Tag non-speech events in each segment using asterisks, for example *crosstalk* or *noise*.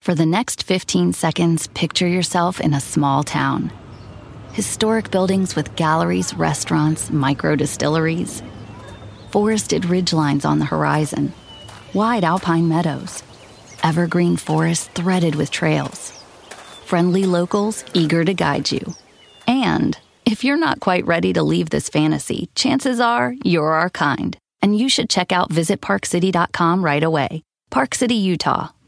For the next 15 seconds, picture yourself in a small town. Historic buildings with galleries, restaurants, micro distilleries, forested ridgelines on the horizon, wide alpine meadows, evergreen forests threaded with trails, friendly locals eager to guide you. And if you're not quite ready to leave this fantasy, chances are you're our kind, and you should check out visitparkcity.com right away. Park City, Utah,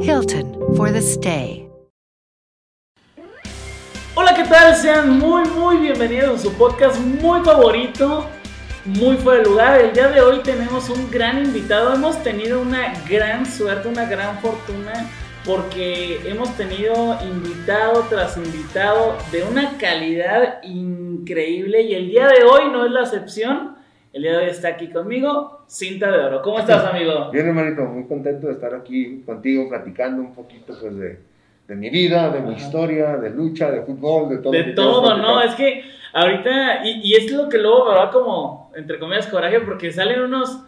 Hilton for the stay. Hola, ¿qué tal? Sean muy, muy bienvenidos a su podcast muy favorito, muy fuera de lugar. El día de hoy tenemos un gran invitado. Hemos tenido una gran suerte, una gran fortuna, porque hemos tenido invitado tras invitado de una calidad increíble y el día de hoy no es la excepción. El día de hoy está aquí conmigo, Cinta de Oro. ¿Cómo estás, amigo? Bien, hermanito, muy contento de estar aquí contigo, platicando un poquito pues, de, de mi vida, de mi historia, de lucha, de fútbol, de todo. De todo, ¿no? Es que ahorita, y, y, es lo que luego me va como, entre comillas, coraje, porque salen unos,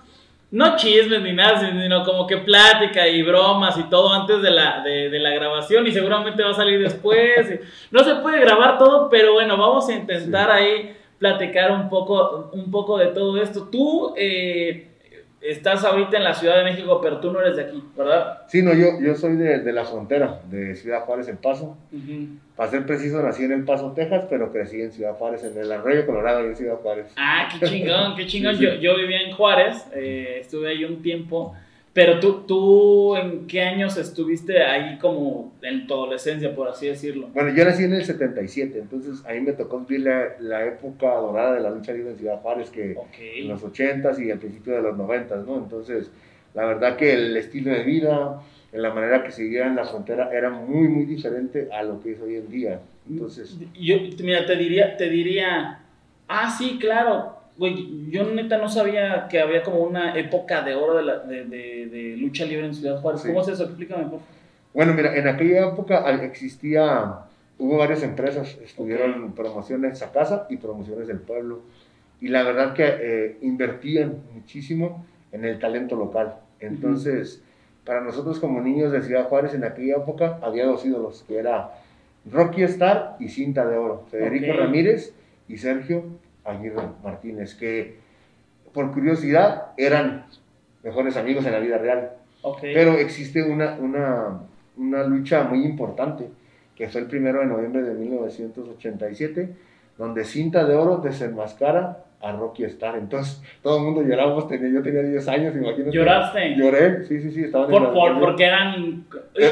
no chismes ni nada, sino como que plática y bromas y todo antes de la, de, de la grabación, y seguramente va a salir después. no se puede grabar todo, pero bueno, vamos a intentar sí. ahí platicar un poco, un poco de todo esto. Tú eh, estás ahorita en la Ciudad de México, pero tú no eres de aquí, ¿verdad? Sí, no, yo, yo soy de, de la frontera, de Ciudad Juárez, El Paso. Uh -huh. Para ser preciso, nací en El Paso, Texas, pero crecí en Ciudad Juárez, en el Arroyo Colorado, en Ciudad Juárez. Ah, qué chingón, qué chingón. sí, *laughs* sí. Yo, yo, vivía en Juárez, eh, estuve ahí un tiempo. Pero tú, tú, ¿en qué años estuviste ahí como en tu adolescencia, por así decirlo? Bueno, yo nací en el 77, entonces ahí me tocó vivir la, la época dorada de la lucha libre en Ciudad Juárez, que okay. en los 80s y al principio de los 90s, ¿no? Entonces, la verdad que el estilo de vida, en la manera que se vivía en la frontera, era muy, muy diferente a lo que es hoy en día. Entonces... Yo, mira, te diría, te diría, ah, sí, claro, Güey, yo neta no sabía que había como una época de oro de, la, de, de, de lucha libre en Ciudad Juárez. Sí. ¿Cómo es eso? Explícame, por favor. Bueno, mira, en aquella época existía, hubo varias empresas, estuvieron okay. promociones a casa y promociones del pueblo. Y la verdad que eh, invertían muchísimo en el talento local. Entonces, uh -huh. para nosotros como niños de Ciudad Juárez en aquella época había dos ídolos, que era Rocky Star y Cinta de Oro, Federico okay. Ramírez y Sergio Aguirre Martínez, que por curiosidad eran mejores amigos en la vida real. Okay. Pero existe una, una, una, lucha muy importante, que fue el primero de noviembre de 1987, donde Cinta de Oro desenmascara a Rocky Star. Entonces, todo el mundo lloramos, tenía, yo tenía 10 años, imagínate. ¿Lloraste? Lloré, sí, sí, sí. Estaba por, por, porque eran,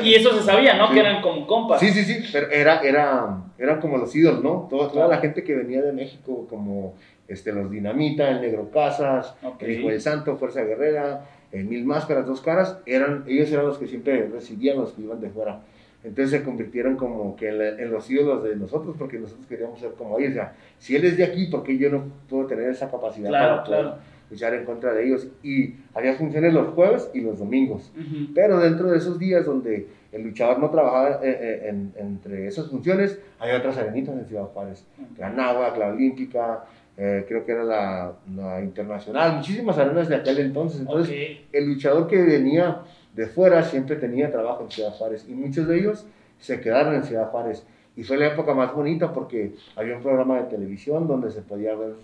y eso se sabía, ¿no? Sí. Que eran como compas. Sí, sí, sí, pero era, era, eran como los ídolos, ¿no? Toda, toda la gente que venía de México, como este, los Dinamita, el Negro Casas, okay. el Hijo del Santo, Fuerza Guerrera, el Mil Máscaras, Dos Caras, eran, ellos eran los que siempre recibían los que iban de fuera. Entonces se convirtieron como que en, la, en, los ídolos de nosotros, porque nosotros queríamos ser como ellos. O sea, si él es de aquí, ¿por qué yo no puedo tener esa capacidad claro, para claro. luchar en contra de ellos? Y había funciones los jueves y los domingos. Uh -huh. Pero dentro de esos días donde el luchador no trabajaba eh, en, en, entre esas funciones, hay otras arenitas en Ciudad Juárez. Uh -huh. Nahua, la Olímpica, eh, creo que era la, la, Internacional, muchísimas arenas de aquel entonces. Entonces, okay. el luchador que venía de fuera siempre tenía trabajo en Ciudad Juárez y muchos de ellos se quedaron en Ciudad Juárez. Y fue la época más bonita porque había un programa de televisión donde se podía ver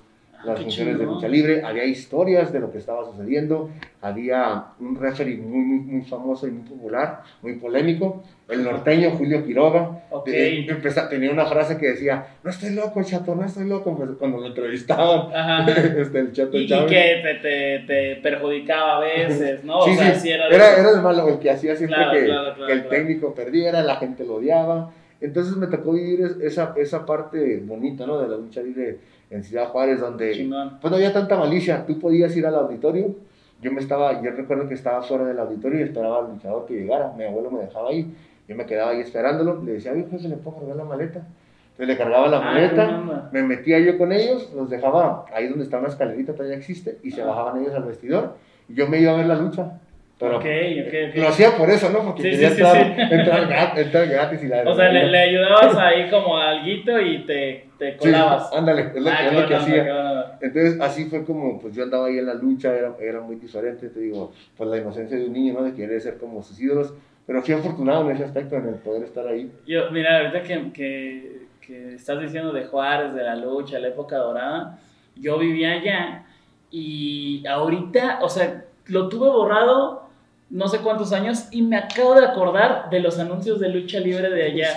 las funciones de lucha libre, había historias de lo que estaba sucediendo, había un referee muy, muy, muy famoso y muy popular, muy polémico, el norteño Julio Quiroga, okay. de, tenía una frase que decía, no estoy loco, chato, no estoy loco, pues, cuando lo entrevistaban, *laughs* este, el chato y, y que te, te, te, perjudicaba a veces, ¿no? Sí, o sea, sí, si era, era, era, el malo, el que hacía siempre claro, que, claro, claro, que, el técnico perdiera, la gente lo odiaba, entonces me tocó vivir esa, esa parte bonita, ¿no? De la lucha libre en Ciudad Juárez, donde pues no había tanta malicia. Tú podías ir al auditorio. Yo me estaba, yo recuerdo que estaba fuera del auditorio y esperaba al luchador que llegara. Mi abuelo me dejaba ahí. Yo me quedaba ahí esperándolo, le decía, ay, se le puedo cargar la maleta. Entonces le cargaba la Ah, maleta, me metía yo con ellos, los dejaba ahí donde está una escalerita, todavía existe, y se bajaban ellos al vestidor, y yo me iba a ver la lucha. Pero Ok, ok, ok. lo hacía por eso, ¿no? Porque Sí, quería sí, entrar, sí. *laughs* Entrar, gra- entrar gratis y la O sea, le, le ayudabas ahí como alguito y te, te Sí, colabas. ándale, es lo, Ah, es qué lo que onda, hacía. Entonces, así fue como, pues yo andaba ahí en la lucha, era, era muy diferente, te digo, pues la inocencia de un niño, ¿no? De querer ser como sus ídolos, pero fui afortunado en ese aspecto, en el poder estar ahí. Yo, mira, ahorita que, que, que estás diciendo de Juárez, de la lucha, la época dorada, yo vivía allá y ahorita, o sea, lo tuve borrado no sé cuántos años y me acabo de acordar de los anuncios de lucha libre de allá.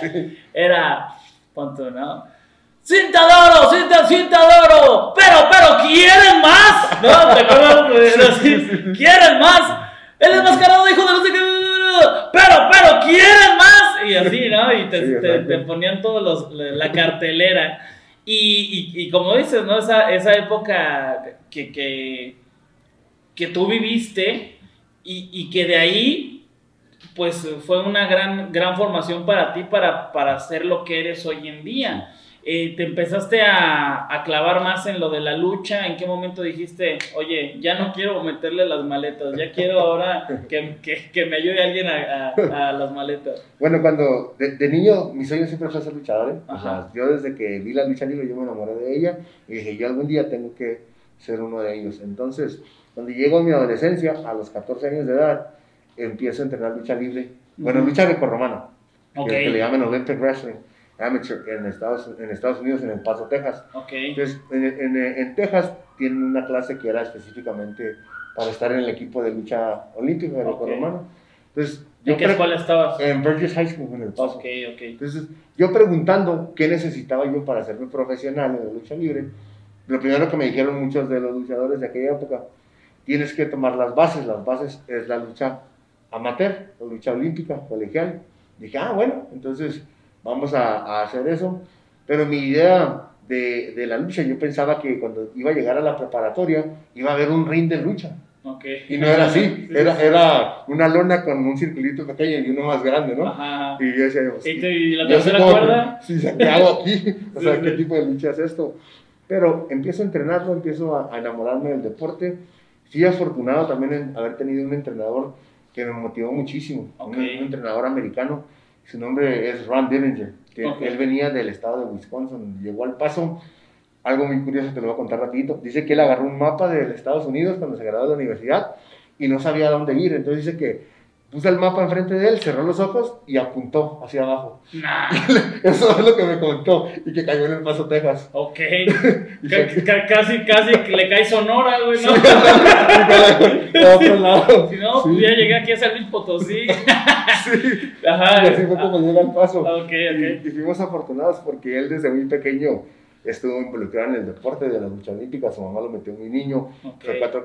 Era, punto, ¿no? ¡Cinta de oro! ¡Cinta, cinta de oro! ¡Pero, pero, quieren más! ¿No? ¿Te acuerdas? *laughs* ¿Quieren más? El enmascarado dijo de qué. ¡Pero, pero, quieren más! Y así, ¿no? Y te, Sí, te ponían todos los, la cartelera. Y, y, y como dices, ¿no? Esa, esa época que, que, que tú viviste y, y que de ahí, pues fue una gran, gran formación para ti para, para ser lo que eres hoy en día. Eh, te empezaste a, a clavar más en lo de la lucha. ¿En qué momento dijiste, oye, ya no quiero meterle las maletas, ya quiero ahora que, que, que me ayude alguien a, a- a las maletas? Bueno, cuando de, de niño, mi sueño siempre fue ser luchador, ¿eh? O sea, yo desde que vi la lucha libre, yo me enamoré de ella y dije, yo algún día tengo que ser uno de ellos. Entonces, cuando llego a mi adolescencia, a los 14 años de edad, empiezo a entrenar lucha libre. Bueno, Ujú. lucha grecorromana, Ok, que, que le llaman Olympic Wrestling, amateur, en Estados, en Estados Unidos, en El Paso, Texas. ok. Entonces, en, en, en Texas tienen una clase que era específicamente para estar en el equipo de lucha olímpica grecorromana. Entonces, yo ¿En qué escuela estabas? en Burgess High School, en El Paso. Ok, ok. Entonces, yo preguntando qué necesitaba yo para hacerme profesional en la lucha libre, lo primero que me dijeron muchos de los luchadores de aquella época, tienes que tomar las bases, las bases es la lucha amateur, la lucha olímpica, colegial. Dije, ah, bueno, entonces vamos a, a hacer eso. Pero mi idea de, de la lucha, yo pensaba que cuando iba a llegar a la preparatoria, iba a haber un ring de lucha. Ok. Y no era así, Sí, sí, era, era una lona con un circulito pequeño y uno más grande, ¿no? Ajá. Y yo decía, pues, ¿Y, la tercera cuerda? *laughs* *laughs* Sí, ¿qué hago aquí? O sea, ¿qué tipo de lucha es esto? Pero empiezo a entrenarlo, empiezo a, a enamorarme del deporte. Fui afortunado también en haber tenido un entrenador que me motivó muchísimo, un- Ok. un, entrenador americano. Su nombre es Ron Dillinger, que Ok. él venía del estado de Wisconsin, llegó al paso. Algo muy curioso te lo voy a contar rapidito. Dice que él agarró un mapa de Estados Unidos cuando se graduó de la universidad y no sabía a dónde ir. Entonces dice que puso el mapa enfrente de él, cerró los ojos y apuntó hacia abajo. Nah. *laughs* Eso es lo que me contó y que cayó en El Paso, Texas. Ok. *laughs* Casi, casi que le cae Sonora, güey, ¿no? *laughs* a otro lado. Si no, Sí, pues ya llegué aquí a San Luis Potosí. sí. Ajá. Y así fue como llegó al Paso. Ah, Ok, Y, ok. y fuimos afortunados porque él desde muy pequeño estuvo involucrado en el deporte de la lucha olímpica. Su mamá lo metió muy niño. Ok. Fue cuatro,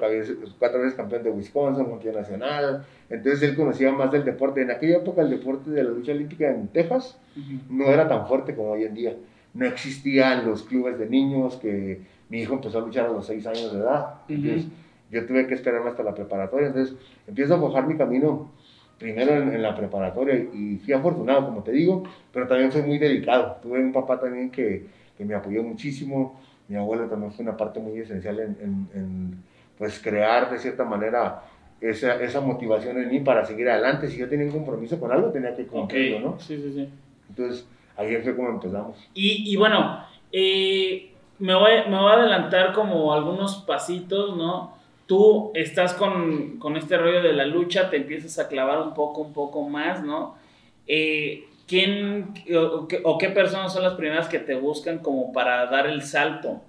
cuatro veces campeón de Wisconsin, campeón nacional. Entonces él conocía más del deporte. En aquella época el deporte de la lucha olímpica en Texas Ujú. no era tan fuerte como hoy en día. No existían los clubes de niños que mi hijo empezó a luchar a los seis años de edad. Entonces, yo tuve que esperarme hasta la preparatoria. Entonces, empiezo a forjar mi camino primero en, en la preparatoria y fui afortunado, como te digo, pero también fui muy dedicado. Tuve un papá también que, que me apoyó muchísimo. Mi abuelo también fue una parte muy esencial en, en- en, pues, crear de cierta manera esa, esa motivación en mí para seguir adelante. Si yo tenía un compromiso con algo, tenía que cumplirlo, ¿no? Sí, sí, sí. Entonces, ahí fue como empezamos. Y, y bueno, eh, me, voy, me voy a adelantar como algunos pasitos, ¿no? Tú estás con, con este rollo de la lucha, te empiezas a clavar un poco, un poco más, ¿no? Eh, ¿Quién o, qué- o qué personas son las primeras que te buscan como para dar el salto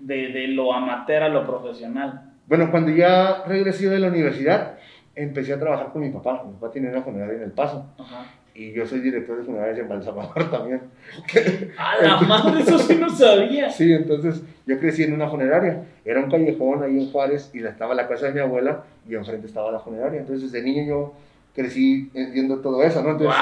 de, de lo amateur a lo profesional? Bueno, cuando ya regresé de la universidad, empecé a trabajar con mi papá. Mi papá tiene una funeraria en El Paso Ajá. y yo soy director de funerarias en Balsamor *laughs* también. ¡A la madre! Eso sí no sabía. *laughs* Sí, entonces yo crecí en una funeraria. Era un callejón ahí en Juárez y estaba la casa de mi abuela y enfrente estaba la funeraria. Entonces, de niño yo crecí viendo todo eso, ¿no? Entonces,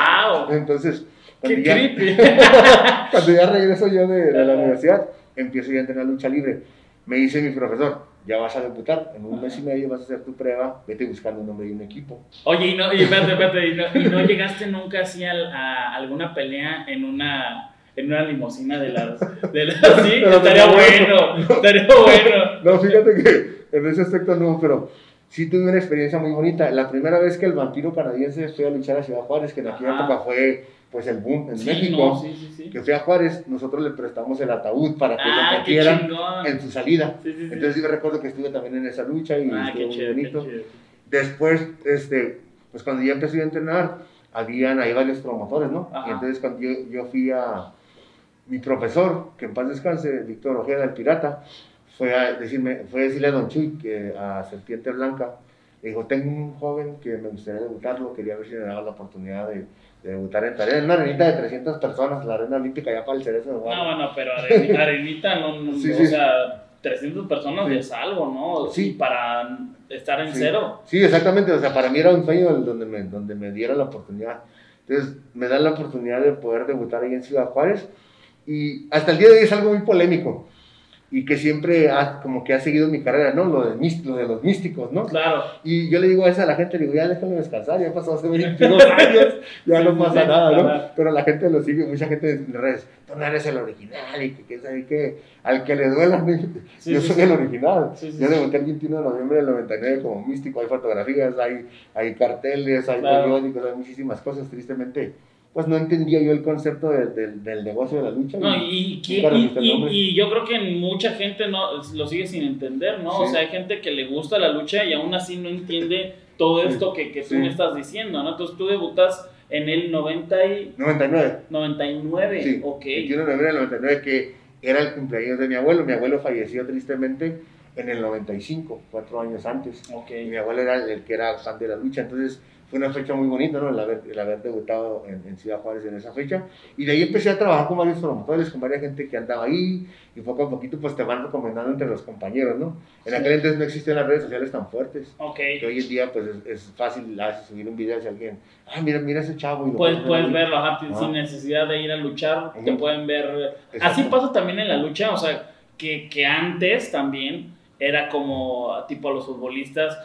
¡Wow! entonces cuando, ¡Qué ya, creepy! *laughs* cuando ya regreso yo de, de la universidad, empiezo ya a entrenar lucha libre. Me dice mi profesor, ya vas a debutar, en un mes y medio vas a hacer tu prueba, vete buscando un nombre y un equipo. Oye, y no, y espérate, espérate, y no, y no llegaste nunca así al- a, alguna pelea en una en una limusina de las de las *laughs* sí, estaría no, bueno, estaría bueno. *laughs* No, fíjate que en ese aspecto no, pero sí tuve una experiencia muy bonita. La primera vez que el vampiro canadiense fue a luchar a Ciudad Juárez, que en aquella Ajá. época fue pues el boom en Sí, México, no, sí, sí, que fue a Juárez, nosotros le prestamos el ataúd para que Ah, lo metieran en su salida. Entonces yo recuerdo que estuve también en esa lucha y ah, estuvo muy bonito. Después, este, pues cuando ya empecé a entrenar, habían ahí varios promotores, ¿no? Ajá. Y entonces cuando yo, yo fui a mi profesor, que en paz descanse, Víctor Ojeda, el pirata, fue a decirme, fue a decirle a Don Chuy, que a Serpiente Blanca, le dijo, tengo un joven que me gustaría debutarlo, quería ver si me daba la oportunidad de, de debutar en tarea, en una arenita de 300 personas, la arena olímpica ya para el cerezo. No, bueno, pero areni- *laughs* arenita no, no Sí, o sí. sea, 300 personas Sí. es algo, ¿no? Sí. Y para estar en cero. Sí, exactamente. O sea, para mí era un sueño donde me, donde me diera la oportunidad. Entonces, me dan la oportunidad de poder debutar ahí en Ciudad Juárez. Y hasta el día de hoy es algo muy polémico. Y que siempre ha, como que ha seguido mi carrera, ¿no? Lo de, mis- lo de los místicos, ¿no? Claro. Y yo le digo a esa a la gente, le digo, ya déjame descansar, ya pasó hace 22 *laughs* años, ya Sí, no pasa sí, nada, ¿no? Pero la gente lo sigue, mucha gente en redes, tú no eres el original, y que, que, sabe qué, al que le duela. *laughs* Sí, yo soy el original. Yo debuté el 21 de noviembre del 99 como místico, hay fotografías, hay, hay carteles, hay Claro. periódicos, hay muchísimas cosas, tristemente. Pues no entendía yo el concepto de- del- del negocio de la lucha. No, y- y, y, yo creo que mucha gente no lo sigue sin entender, ¿no? O sea, hay gente que le gusta la lucha y aún así no entiende todo Sí. esto que, que tú Sí. me estás diciendo, ¿no? Entonces tú debutas en el 90 y 99. 99, Sí, ok. 21 de noviembre del 99, que era el cumpleaños de mi abuelo. Mi abuelo falleció tristemente en el 95, cuatro años antes. Ok. Y mi abuelo era el que era fan de la lucha, entonces fue una fecha muy bonita, ¿no? El haber, el haber debutado en, en Ciudad Juárez en esa fecha. Y de ahí empecé a trabajar con varios promotores, con varias gente que andaba ahí, y poco a poquito pues te van recomendando entre los compañeros, ¿no? En Sí. aquel entonces no existían las redes sociales tan fuertes. Ok. Que hoy en día pues es, es fácil a veces subir un video hacia alguien, ah, mira, mira ese chavo. Y lo Puedes, verlo, ajá, sin necesidad de ir a luchar, te pueden ver. Exacto. Así pasa también en la lucha, o sea, que, que antes también era como tipo a los futbolistas,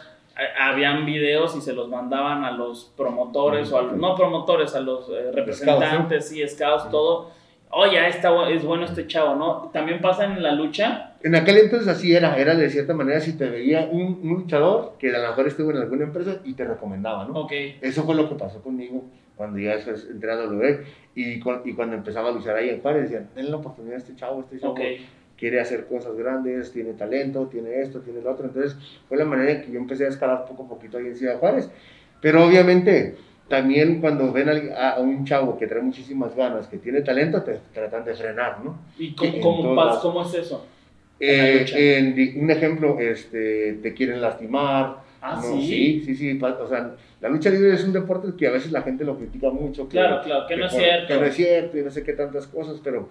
habían videos y se los mandaban a los promotores, o a los, no promotores, a los eh, representantes, y scouts, todo. Oye, está, es bueno este chavo, ¿no? También pasa en la lucha. En aquel entonces así era, era de cierta manera si te veía un, un luchador que a lo mejor estuvo en alguna empresa y te recomendaba, ¿no? Ok. Eso fue lo que pasó conmigo cuando ya entré a W y, con- y cuando empezaba a luchar ahí en Juárez decían, denle la oportunidad a este chavo, este chavo. Quiere hacer cosas grandes, tiene talento, tiene esto, tiene lo otro. Entonces fue la manera en que yo empecé a escalar poco a poquito ahí en Ciudad Juárez. Pero obviamente también cuando ven a, un chavo que trae muchísimas ganas, que tiene talento, te tratan de frenar, ¿no? ¿Y cómo, cómo, lados. cómo es eso? Eh, en un ejemplo, este, te quieren lastimar. Ah, no, ¿sí? sí, sí, sí, O sea, la lucha libre es un deporte que a veces la gente lo critica mucho. que- Claro, claro, que no es por- cierto. Que no es cierto y no sé qué tantas cosas, pero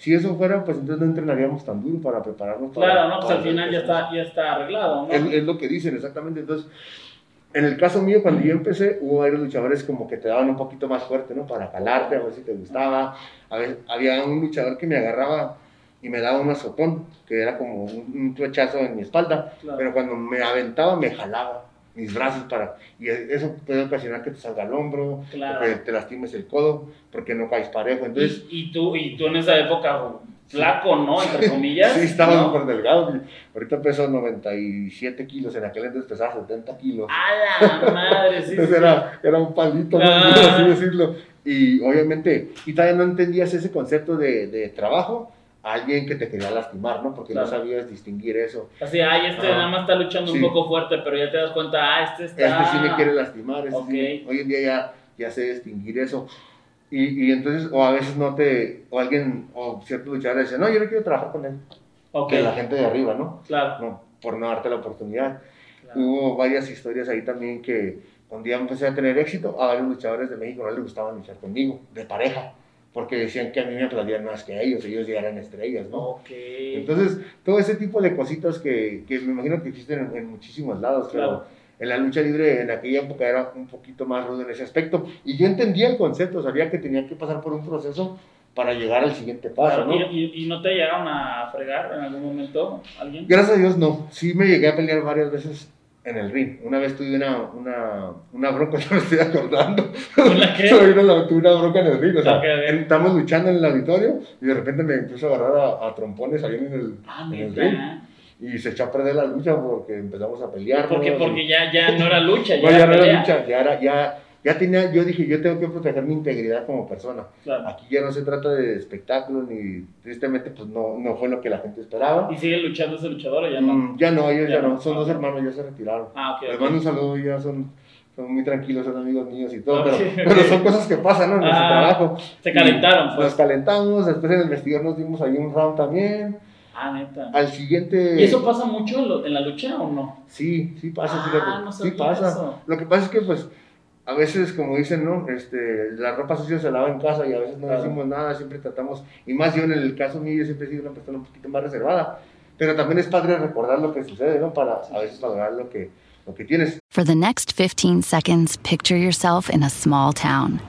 si eso fuera, pues entonces no entrenaríamos tan duro para prepararnos. para- Claro, no, pues al final ya está, ya está arreglado, ¿no? Es, es lo que dicen, exactamente. Entonces, en el caso mío, cuando yo empecé, hubo varios luchadores como que te daban un poquito más fuerte, ¿no? Para calarte, a ver si te gustaba. A ver, había un luchador que me agarraba y me daba un azotón, que era como un, un flechazo en mi espalda, Claro. pero cuando me aventaba, me jalaba mis brazos para... Y eso puede ocasionar que te salga el hombro, Claro. que te lastimes el codo, porque no caes parejo. Entonces, y, y tú, y tú en esa época, flaco, ¿no? Entre comillas. sí, estaba ¿no? súper delgado. Ahorita peso 97 kilos, en aquel entonces pesaba 70 kilos. ¡A la madre! Sí, Entonces sí. era, era un palito. Ah. así decirlo. Y obviamente, y todavía no entendías ese concepto de, de trabajo alguien que te quería lastimar, ¿no? Porque Claro. no sabías distinguir eso. Así, ay, este Ajá. nada más está luchando Sí. un poco fuerte, pero ya te das cuenta, ah, este está... Este sí me quiere lastimar, este sí Ok. me- hoy en día ya, ya sé distinguir eso. Y, y entonces, o a veces no te, o alguien, o ciertos luchadores dicen, no, yo no quiero trabajar con él, Ok, que la gente de arriba, ¿no? claro. no por no darte la oportunidad. claro. Hubo varias historias ahí también que un día empecé a tener éxito, a varios luchadores de México no les gustaba luchar conmigo, de pareja, porque decían que a mí me aplaudían más que a ellos, ellos ya eran estrellas, ¿no? Ok. Entonces, todo ese tipo de cositas que, que me imagino que existen en, en muchísimos lados, pero Claro. en la lucha libre en aquella época era un poquito más rudo en ese aspecto. Y yo entendía el concepto, sabía que tenía que pasar por un proceso para llegar al siguiente paso, ¿no? ¿Y, y, y no te llegaron a fregar en algún momento alguien? Gracias a Dios no. Sí me llegué a pelear varias veces en el ring. Una vez tuve una, una, una bronca, *laughs* no me estoy acordando. ¿Una qué? *laughs* tuve una, tuve una bronca en el ring. O sea, estamos luchando en el auditorio y de repente me empiezo a agarrar a, a trompones ahí en el, Ah, en el ring. Y se echó a perder la lucha porque empezamos a pelear. Porque, porque ya, ya no era lucha, ya, *laughs* No, ya era no era pelea. lucha, ya era, ya, ya tenía, yo dije, yo tengo que proteger mi integridad como persona. Claro. Aquí ya no se trata de espectáculo, ni tristemente, pues no, no fue lo que la gente esperaba. ¿Y sigue luchando ese luchador o ya no? Mm, ya no, ellos ya, Ya no, no. son dos Ah. hermanos, ya se retiraron. Ah, ok. Les ok. mando un saludo, ya son, son muy tranquilos, son amigos míos y todo, pero, ok. *laughs* pero son cosas que pasan ¿no? en nuestro Ah, trabajo. Se calentaron, Nos pues. calentamos, después en el vestidor nos dimos ahí un round también. Ah, neta. Al siguiente... ¿Y eso pasa mucho en, lo- en la lucha o no? Sí, sí pasa, Ah, fíjate. no sí pasa. eso. Lo que pasa es que, pues, a veces, como dicen, ¿no? Este, la ropa sucia se lava en casa y a veces no Claro. decimos nada, siempre tratamos, y más yo en el caso mío, yo siempre he sido una persona un poquito más reservada, pero también es padre recordar lo que sucede, ¿no? Para a veces valorar lo que, lo que tienes. For the next 15 seconds, picture yourself in a small town.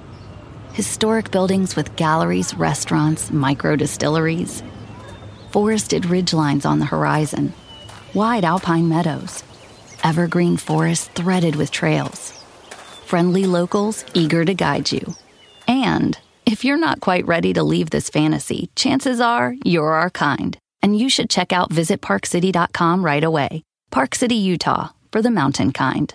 Historic buildings with galleries, restaurants, micro distilleries. Forested ridgelines on the horizon. Wide alpine meadows. Evergreen forests threaded with trails. Friendly locals eager to guide you. And if you're not quite ready to leave this fantasy, chances are you're our kind. And you should check out visitparkcity.com right away. Park City, Utah, for the mountain kind.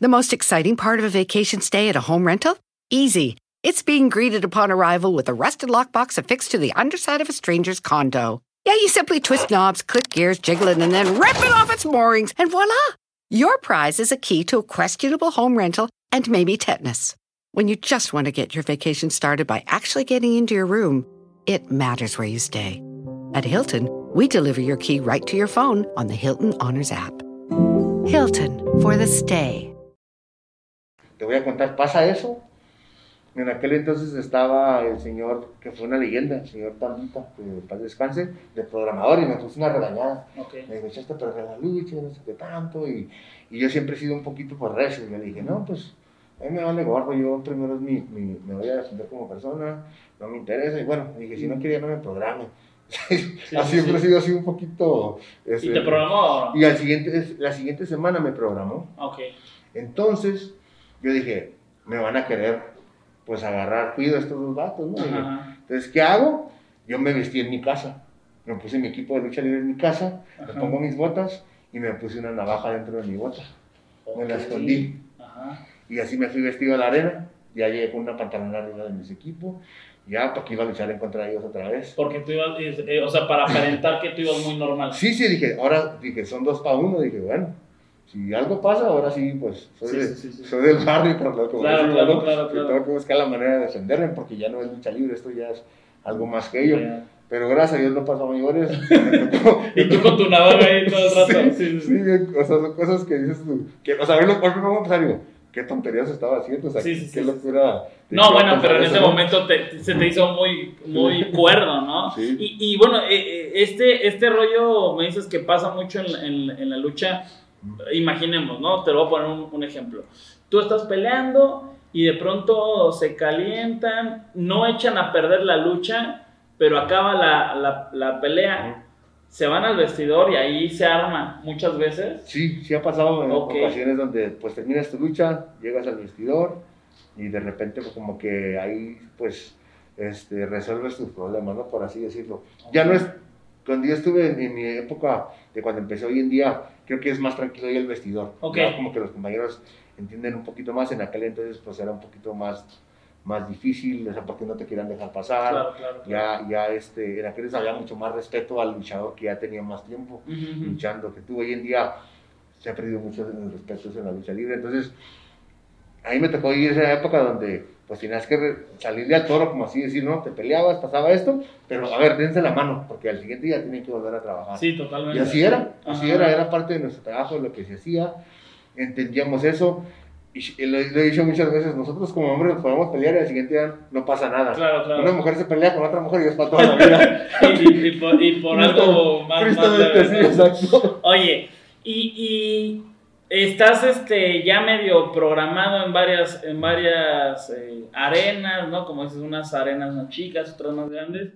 The most exciting part of a vacation stay at a home rental? Easy. It's being greeted upon arrival with a rusted lockbox affixed to the underside of a stranger's condo. Yeah, you simply twist knobs, click gears, jiggle it, and then rip it off its moorings, and voila! Your prize is a key to a questionable home rental and maybe tetanus. When you just want to get your vacation started by actually getting into your room, it matters where you stay. At Hilton, we deliver your key right to your phone on the Hilton Honors app. Hilton for the stay. Te voy a contar, ¿pasa eso? En aquel entonces estaba el señor, que fue una leyenda, el señor Tambita, que paz descanse, de programador, y me puso una regañada. Me dijo, echaste a perder la lucha, no sé qué tanto, y, y yo siempre he sido un poquito por recio, y yo le dije, no, pues, a mí me vale gorro, yo primero es mi, mi- me voy a defender como persona, no me interesa, y bueno, dije, si no quería, no me programe. *laughs* sí, así sí. siempre he sido así un poquito... ¿Y este, te programó? y al siguiente, la siguiente semana me programó, Ok. entonces, yo dije, me van a querer, pues, agarrar, cuido a estos dos vatos, ¿no? Ajá. entonces, ¿qué hago? Yo me vestí en mi casa. Me puse mi equipo de lucha libre en mi casa, Ajá. me pongo mis botas y me puse una navaja dentro de mi bota. Me la escondí. Ajá. Y así me fui vestido a la arena. Ya llegué con una pantalona arriba de mis equipos. Ya, porque iba a luchar en contra de ellos otra vez. Porque tú ibas, eh, o sea, para aparentar que tú ibas muy normal. Sí, sí, dije, ahora dije, son dos para uno. Dije, bueno, si algo pasa, ahora sí, pues soy, Sí, de- sí, sí, soy del barrio, por lo que Claro, claro, ¿no? claro, claro. Tengo que buscar la manera de defenderme porque ya no es lucha libre, esto ya es algo más que ello. Ya. Pero gracias a Dios no pasó a mayores. *laughs* Y tú con tu navaja ahí todo el rato. Sí, Sí, o sea, son cosas que dices tú. Que, o sea, lo por a empezar, digo, qué tonterías estaba haciendo, o sea, qué locura. No, bueno, pero en ese ¿no? momento te- se te hizo muy, muy cuerdo, ¿no? Y, y bueno, eh, eh, este, este rollo me dices que pasa mucho en, en, en la lucha. Imaginemos, ¿no? Te lo voy a poner un, un ejemplo. Tú estás peleando y de pronto se calientan, no echan a perder la lucha, pero acaba la, la, la pelea, se van al vestidor y ahí se arma muchas veces. Sí, sí ha pasado en Ok. ocasiones donde pues terminas tu lucha, llegas al vestidor y de repente pues, como que ahí pues este, resuelves tus problemas, ¿no? Por así decirlo. Ya no es, cuando yo estuve en, en mi época de cuando empecé hoy en día, creo que es más tranquilo ahí el vestidor. Ok. Ya como que los compañeros entienden un poquito más, en aquel entonces pues era un poquito más, más difícil, o sea, porque no te querían dejar pasar. Claro, claro. claro. Ya, ya este, en aquel entonces había mucho más respeto al luchador que ya tenía más tiempo Ujú, ujú. luchando, que tú hoy en día se ha perdido mucho en el respeto en la lucha libre. Entonces, a mí me tocó ir esa época donde pues tenías que salirle al toro, como así decir, ¿no? Te peleabas, pasaba esto, pero a ver, dense la mano, porque al siguiente día tienen que volver a trabajar. Sí, totalmente. y así era, así Ajá. era, era parte de nuestro trabajo, lo que se hacía, entendíamos eso. Y lo, he dicho muchas veces, nosotros como hombres nos podemos pelear y al siguiente día no pasa nada. Claro, claro. Una mujer se pelea con otra mujer y es para toda la *laughs* vida. y, y- y por, y por *laughs* algo más, más sí, exacto. Oye, y, y estás este, ya medio programado en varias, en varias eh, arenas, ¿no? Como dices, unas arenas más chicas, otras más grandes.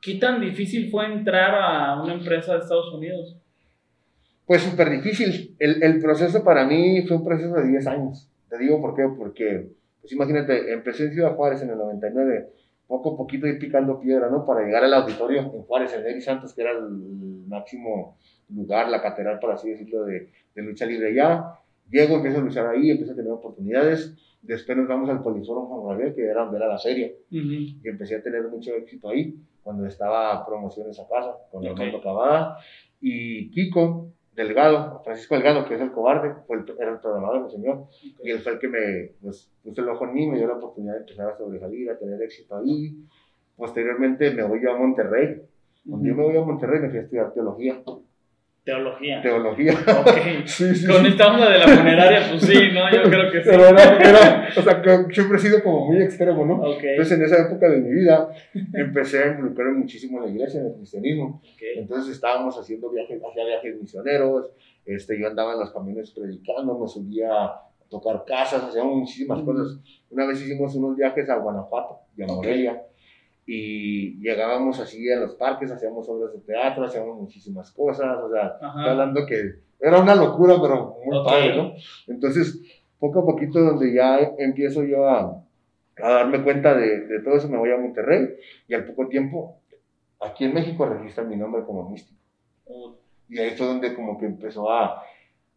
¿Qué tan difícil fue entrar a una empresa de Estados Unidos? Pues súper difícil. El, el, proceso para mí fue un proceso de 10 años. Te digo por qué, porque, pues imagínate, empecé en Ciudad Juárez en el 99, poco a poquito ir picando piedra, ¿no? Para llegar al auditorio en Juárez, en Eri Santos, que era el máximo lugar, la catedral, por así decirlo, de, de lucha libre ya. Llego, empiezo a luchar ahí, empiezo a tener oportunidades. Después nos vamos al Poliforo Juan Gabriel, que era donde era la serie. Y empecé a tener mucho éxito ahí, cuando estaba promociones a casa, con okay. Armando Cavada. Y Kiko Delgado, Francisco Delgado, que es el cobarde, fue el, era el programador, el señor. Okay. Y él fue el que me pues, puso el ojo en mí, me dio la oportunidad de empezar a sobresalir, a tener éxito ahí. Posteriormente me voy yo a Monterrey. Cuando yo me voy a Monterrey me fui a estudiar teología. Teología. Teología. Ok. *laughs* sí, sí, Con esta onda de la funeraria, pues sí, ¿no? Yo creo que sí. Pero era, era, o sea, que siempre he sido como muy extremo, ¿no? Okay. Entonces, en esa época de mi vida, empecé a involucrarme muchísimo en la iglesia, en el cristianismo. Okay. Entonces, estábamos haciendo viajes, hacía viajes misioneros, este, yo andaba en los camiones predicando, me subía a tocar casas, hacíamos muchísimas mm. cosas. Una vez hicimos unos viajes a Guanajuato y a Morelia. Y llegábamos así a los parques, hacíamos obras de teatro, hacíamos muchísimas cosas, o sea, estoy hablando que era una locura, pero muy okay. padre, ¿no? Entonces, poco a poquito, donde ya empiezo yo a, a darme cuenta de, de, todo eso, me voy a Monterrey y al poco tiempo, aquí en México registran mi nombre como místico. Y ahí fue donde como que empezó a,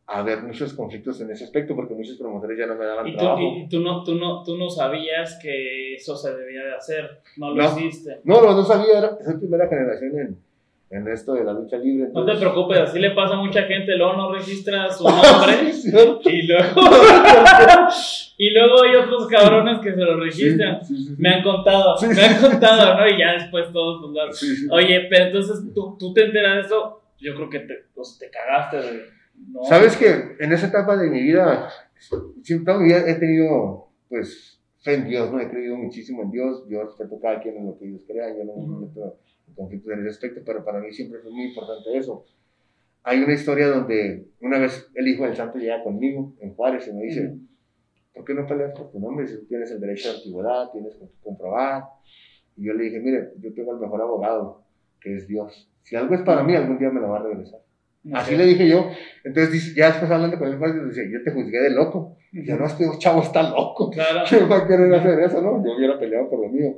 a haber muchos conflictos en ese aspecto porque muchos promotores ya no me daban ¿Y tú, trabajo. Y tú no, tú, no, tú no sabías que eso se debía de hacer, no lo no, hiciste. No, no, no sabía, era, primera generación en, en esto de la lucha libre. Entonces... No te preocupes, así le pasa a mucha gente, luego no registra su *laughs* nombre sí, y luego *laughs* y luego hay otros cabrones que se lo registran. Sí, sí, me han contado, me han contado, ¿no? Y ya después todos pues, Oye, pero entonces tú, tú te enteras de eso, yo creo que te, pues, te cagaste de no. Sabes que en esa etapa de mi vida, siempre toda mi vida he tenido, pues, fe en Dios, ¿no? He creído muchísimo en Dios. Yo respeto a cada quien en lo que Dios crea. Yo no me meto en conflictos en ese aspecto, pero para mí siempre fue muy importante eso. Hay una historia donde una vez el hijo del santo llega conmigo en Juárez y me dice, uh -huh. ¿por qué no peleas por tu nombre? Si tú tienes el derecho de antigüedad, tienes que comprobar. Y yo le dije, mire, yo tengo el mejor abogado, que es Dios. Si algo es para mí, algún día me lo va a regresar. Así le dije yo. Entonces, ya después hablando con él, dice, yo te juzgué de loco. Y yo, no, este chavo está loco. Claro. *laughs* ¿Quién va a querer hacer eso, no? Yo hubiera peleado por lo mío.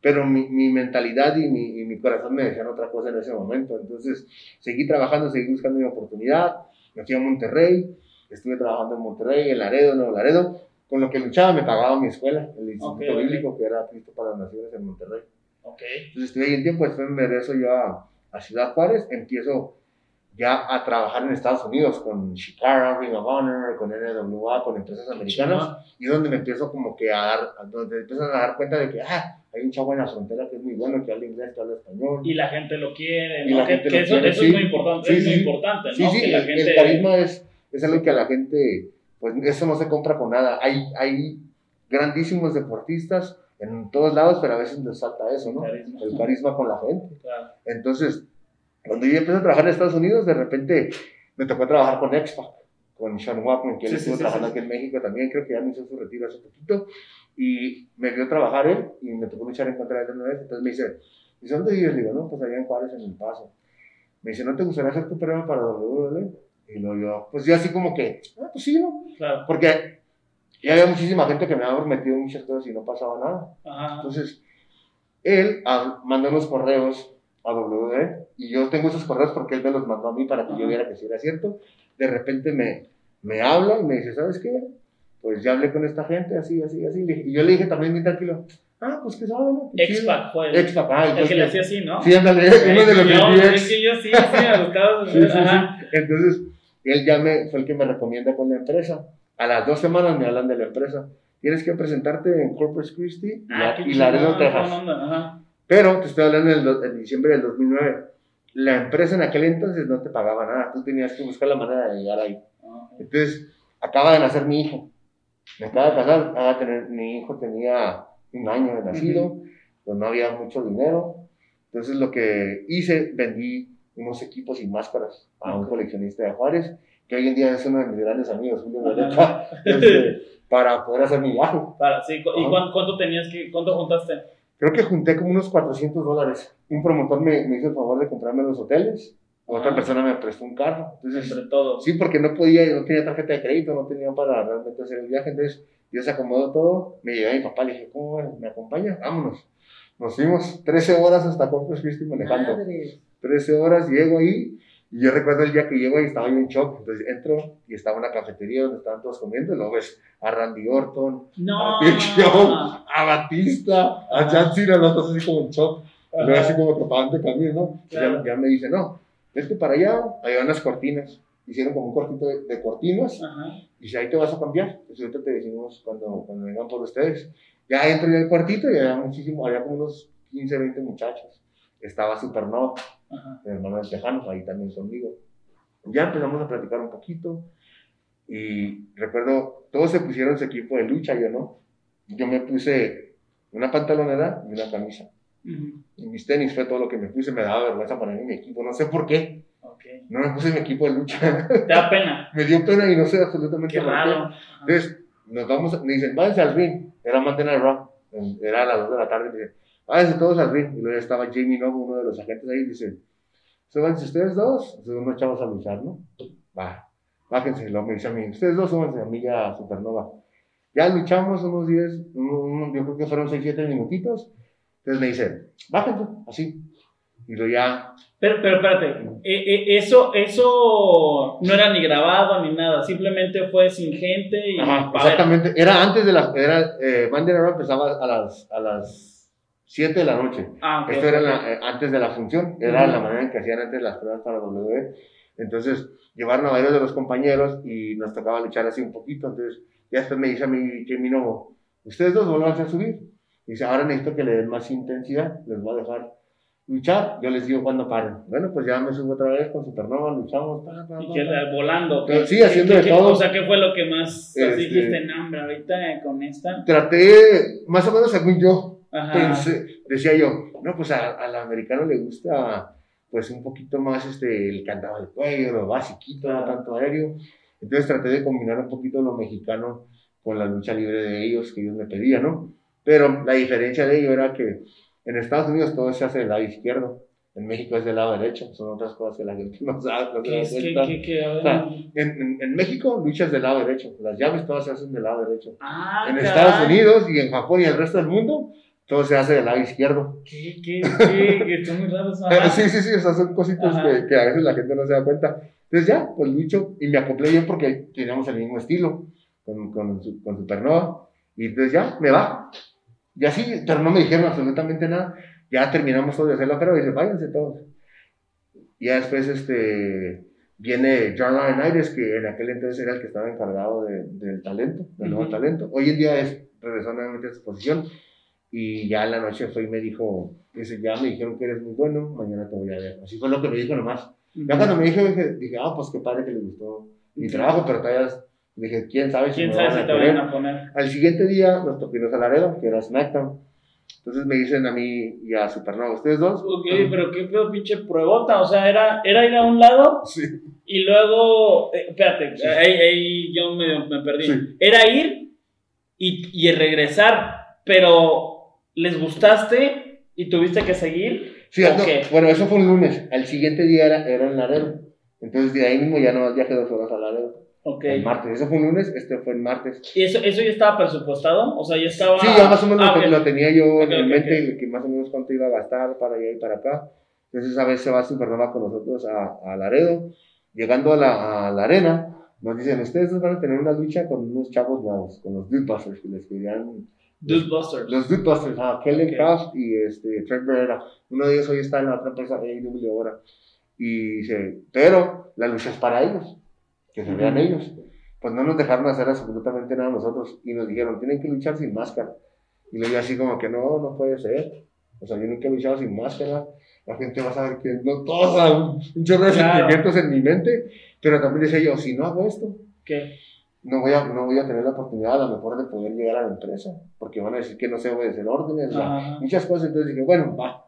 Pero mi, mi mentalidad y mi, y mi, corazón me decían otra cosa en ese momento. Entonces, seguí trabajando, seguí buscando mi oportunidad. Me fui a Monterrey. Estuve trabajando en Monterrey, en Laredo, Nuevo Laredo. Con lo que luchaba me pagaba mi escuela, el Instituto okay, Bíblico, okay. que era Cristo para las Naciones en Monterrey. Okay. Entonces, estuve ahí un tiempo. Después me regreso yo a, a Ciudad Juárez. Empiezo ya a trabajar en Estados Unidos con Shikara, Ring of Honor, con NWA, con empresas americanas, y donde me empiezo como que a dar, donde empiezan a dar cuenta de que, ah, hay un chavo en la frontera que es muy bueno, que habla inglés, que habla español. Y la gente lo quiere, y ¿no? la que, gente que lo eso, quiere, eso sí. es muy importante, Sí, es muy sí. importante, Sí, ¿no? que la el, gente... el carisma es, es algo que a la gente, pues eso no se compra con nada. Hay, hay grandísimos deportistas en todos lados, pero a veces les falta eso, ¿no? Carisma. El carisma con la gente. Claro. Entonces, cuando yo empecé a trabajar en Estados Unidos, de repente me tocó trabajar con X-Pac, con Sean Walkman, que él Sí, estuvo sí, trabajando sí. aquí en México también, creo que ya inició su retiro hace poquito, y me vio trabajar él, y me tocó luchar en contra de él una vez, entonces me dice, ¿y dónde vives? Le digo, no, pues allá en Juárez, en El Paso. Me dice, ¿no te gustaría hacer tu prueba para WWE? Y luego yo, pues yo así como que, ah, pues sí, ¿no? Claro. Porque ya había muchísima gente que me había prometido muchas cosas y no pasaba nada. Ajá. Entonces, él ah, mandó los correos a WWE y yo tengo esos correos porque él me los mandó a mí para que Ajá. yo viera que sí era cierto. De repente me, me habla y me dice, ¿sabes qué? Pues ya hablé con esta gente, así, así, así. Y yo le dije también bien tranquilo, ah, pues que sabe, ¿no? Qué chido". X-Pac fue el, X-Pac, ah, el entonces- que le hacía así, ¿no? Sí, ándale, uno de los yo, es que yo sí, sí, me gustaba. *laughs* Sí, sí, Ajá. sí. Entonces, él ya me, fue el que me recomienda con la empresa. A las dos semanas me hablan de la empresa. Tienes que presentarte en Corpus Christi y, Ah, la- qué y Laredo, Texas. onda, Ajá. Pero te estoy hablando en, el en diciembre del 2009. La empresa en aquel entonces no te pagaba nada. Tú tenías que buscar la manera de llegar ahí. Entonces, acaba de nacer mi hijo. Me acaba de casar. acaba de tener, mi hijo tenía un año de nacido. Pues no había mucho dinero. Entonces, lo que hice, vendí unos equipos y máscaras a un coleccionista de Juárez. que hoy en día es uno de mis grandes amigos, Julio Violeta, *laughs* este, para poder hacer mi viaje. Para, sí, ¿Y cuánto tenías que, cuánto juntaste? Creo que junté como unos 400 dólares. Un promotor me, me hizo el favor de comprarme los hoteles, otra Ah. persona me prestó un carro. Entonces, Entre todos. Sí, porque no podía, no tenía tarjeta de crédito, no tenía para realmente hacer el viaje, entonces yo se acomodó todo, me llevé a mi papá, le dije, ¿cómo me acompaña? Vámonos. Nos fuimos 13 horas hasta Corpus Christi manejando. Madre. 13 horas, llego ahí, y yo recuerdo el día que llego ahí estaba yo en shock, entonces entro y estaba una cafetería donde estaban todos comiendo, y luego ves a Randy Orton, No. a Big Show, a Batista, a John Cena, los dos así como en shock, y luego así como trataban de camino, ¿no? Y Claro. Ya, ya me dice, no, vete para allá, van las cortinas. Hicieron como un cortito de, de cortinas Ajá. y dice, ahí te vas a cambiar. Entonces ahorita te decimos cuando, cuando vengan por ustedes. Ya entro yo al cuartito y había muchísimo, había como unos 15, 20 muchachos. Estaba Supernova, Ajá. mi hermano de Tejano, ahí también conmigo. Ya empezamos a platicar un poquito y recuerdo, todos se pusieron su equipo de lucha, yo no. Yo me puse una pantalonera y una camisa. Ujú. Y mis tenis fue todo lo que me puse, me daba vergüenza ponerme mi equipo, no sé por qué. Ok. No me puse mi equipo de lucha. Te da pena. *laughs* me dio pena y no sé absolutamente Qué por raro. qué. Entonces, nos vamos, me dicen, váyanse al ring. Era Monday Night Raw. Era a las 2 de la tarde. Me dicen, váyanse todos al ring. Y luego estaba Jamie Noble, uno de los agentes ahí, y dice, súbanse ustedes dos. Entonces, unos chavos a luchar, ¿no? Va, bájense. Y luego me dice a mí, ustedes dos súbanse a mí ya Supernova. Ya luchamos unos 10, un- un- yo creo que fueron 6, 7 minutitos. Entonces me dice, bájense, así. Y luego ya, Pero, pero espérate, eh, eh, eso, eso no era ni grabado ni nada, simplemente fue sin gente y Ajá, ver. exactamente. Era antes de la. Era, eh, Raw empezaba a las, a las 7 de la noche. Ah, ok, Esto era ok. la- eh, antes de la función. Era Ujú. la manera en que hacían antes las pruebas para WWE. Entonces, llevaron a varios de los compañeros y nos tocaba luchar así un poquito. Entonces, ya después me dice a mí, Jamie Novo, ustedes dos vuelvan a subir. Dice, ahora necesito que le den más intensidad. Les voy a dejar luchar. Yo les digo cuando paren. Bueno, pues ya me subo otra vez con Supernova, luchamos. pa, pa, Y pa, que pa. la- volando. Pero ¿qué- sí, haciendo de todo. O sea, ¿qué fue lo que más así Este- dijiste? No, hombre, ahorita eh, con esta. Traté, más o menos según yo, Ajá. pensé, decía yo, no, pues a- al americano le gusta pues un poquito más este, el candado del cuello, lo basiquito, no tanto aéreo. Entonces traté de combinar un poquito lo mexicano con la lucha libre de ellos, que ellos me pedían, ¿no? Pero la diferencia de ello era que en Estados Unidos todo se hace del lado izquierdo, en México es del lado derecho, son otras cosas que la gente *laughs* no sabe, no se ¿Qué da? ¿Qué, qué, qué? O sea, En, en- en México luchas del lado derecho, las llaves todas se hacen del lado derecho. Ah, En caray. Estados Unidos y en Japón y el resto del mundo, todo se hace del lado izquierdo. ¿Qué, qué, qué? Son muy raros. Sí, sí, sí, o sea, son cositas que, que a veces la gente no se da cuenta. Entonces ya, pues lucho y me acoplé bien porque teníamos el mismo estilo con, con, su- con Supernova. Y entonces ya, me va. Y así, pero no me dijeron absolutamente nada. Ya terminamos todo de hacer la prueba y dice, váyanse todos. Y ya después este, viene John Laurinaitis, que en aquel entonces era el que estaba encargado de- del talento, del nuevo Ujú. talento. Hoy en día es, regresó nuevamente a su posición. Y ya en la noche fue y me dijo, dice, ya me dijeron que eres muy bueno, mañana te voy a ver. Así fue lo que me dijo nomás. Ya cuando me dijo, dije, dije, ah, pues qué padre que le gustó mi trabajo, pero todavía dije, quién sabe si ¿Quién me sabe van si a te querer. van a poner? Al siguiente día nos tocó irnos a Laredo, que era SmackDown. Entonces me dicen a mí y a Supernova, ¿ustedes dos? Ok, pero qué pedo pinche pruebota. O sea, era, era ir a un lado Sí. y luego. eh, espérate, Sí. ahí, ahí yo me, me perdí. Sí. Era ir y, y regresar, pero les gustaste y tuviste que seguir. Sí, ¿O no, bueno, eso fue un lunes. Al siguiente día era, era en Laredo. Entonces de ahí mismo ya nomás viajé dos horas a Laredo. Ok. El martes. Eso fue un lunes, este fue el martes. ¿Y eso, eso ya estaba presupuestado? O sea, ya estaba. Sí, ya más o menos Ah, lo, ok. lo tenía yo Ok, en mente, que más o menos cuánto iba a gastar para allá y para acá. Entonces esa vez se va Supernova con nosotros a, a Laredo. Llegando a la, a la arena, nos dicen, ustedes van a tener una lucha con unos chavos nuevos, con los Dudebusters, que les querían... Dustbusters. Los Dudebusters, ah, Kellen Ok. Craft y este, Trent Beretta. Uno de ellos hoy está en la otra empresa, AEW ahora. Y dice, pero la lucha es para ellos, que se vean ellos. Pues no nos dejaron hacer absolutamente nada nosotros y nos dijeron, tienen que luchar sin máscara. Y le digo así como que no, no puede ser. O sea, yo nunca he luchado sin máscara. La gente va a saber que no todos un chorro de sentimientos en mi mente. Pero también decía yo, si no hago esto, ¿Qué? no voy, a, no voy a tener la oportunidad a lo mejor de poder llegar a la empresa. Porque van a decir que no sé obedecer órdenes. Ajá. muchas cosas. Entonces dije, bueno, va,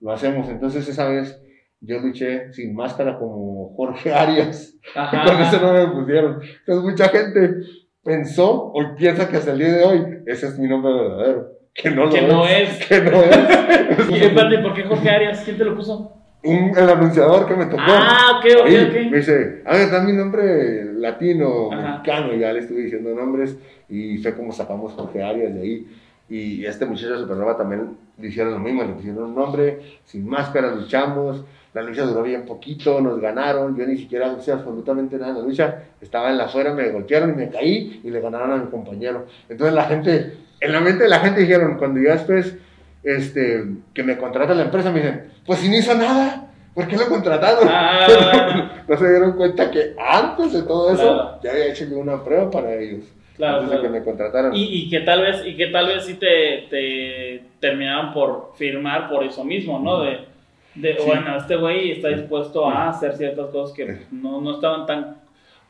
lo hacemos. Entonces esa vez yo luché sin máscara como Jorge *laughs* Arias. Ajá, Con ajá. nombre me pusieron. Entonces mucha gente pensó o piensa que hasta el día de hoy ese es mi nombre verdadero. Que no lo Que es. no es. Que no es. *laughs* Y espérate, ¿por qué Jorge Arias? ¿Quién te lo puso? Un- el anunciador que me tocó. Ah, ok, ok, Ahí, ok. Me dice, a ver, da mi nombre latino, Ajá. mexicano. Y ya le estuve diciendo nombres y fue como sacamos Jorge Arias de ahí. Y este muchacho de Supernova también le hicieron lo mismo, le pusieron un nombre, sin máscara, luchamos. La lucha duró bien poquito, nos ganaron. Yo ni siquiera hice absolutamente nada en la lucha. Estaba en la afuera, me golpearon y me caí y le ganaron a mi compañero. Entonces la gente, en la mente de la gente dijeron, cuando ya después este, que me contrata la empresa, me dicen, pues si no hizo nada, ¿por qué lo contrataron? Ah. *laughs* no se dieron cuenta que antes de todo eso Claro. ya había hecho yo una prueba para ellos. Claro, antes claro. de que me contrataran. Y, y que tal vez, y que tal vez sí te, te terminaban por firmar por eso mismo, ¿no? De, de Sí. bueno, este güey está dispuesto a hacer ciertas cosas que no, no estaban tan...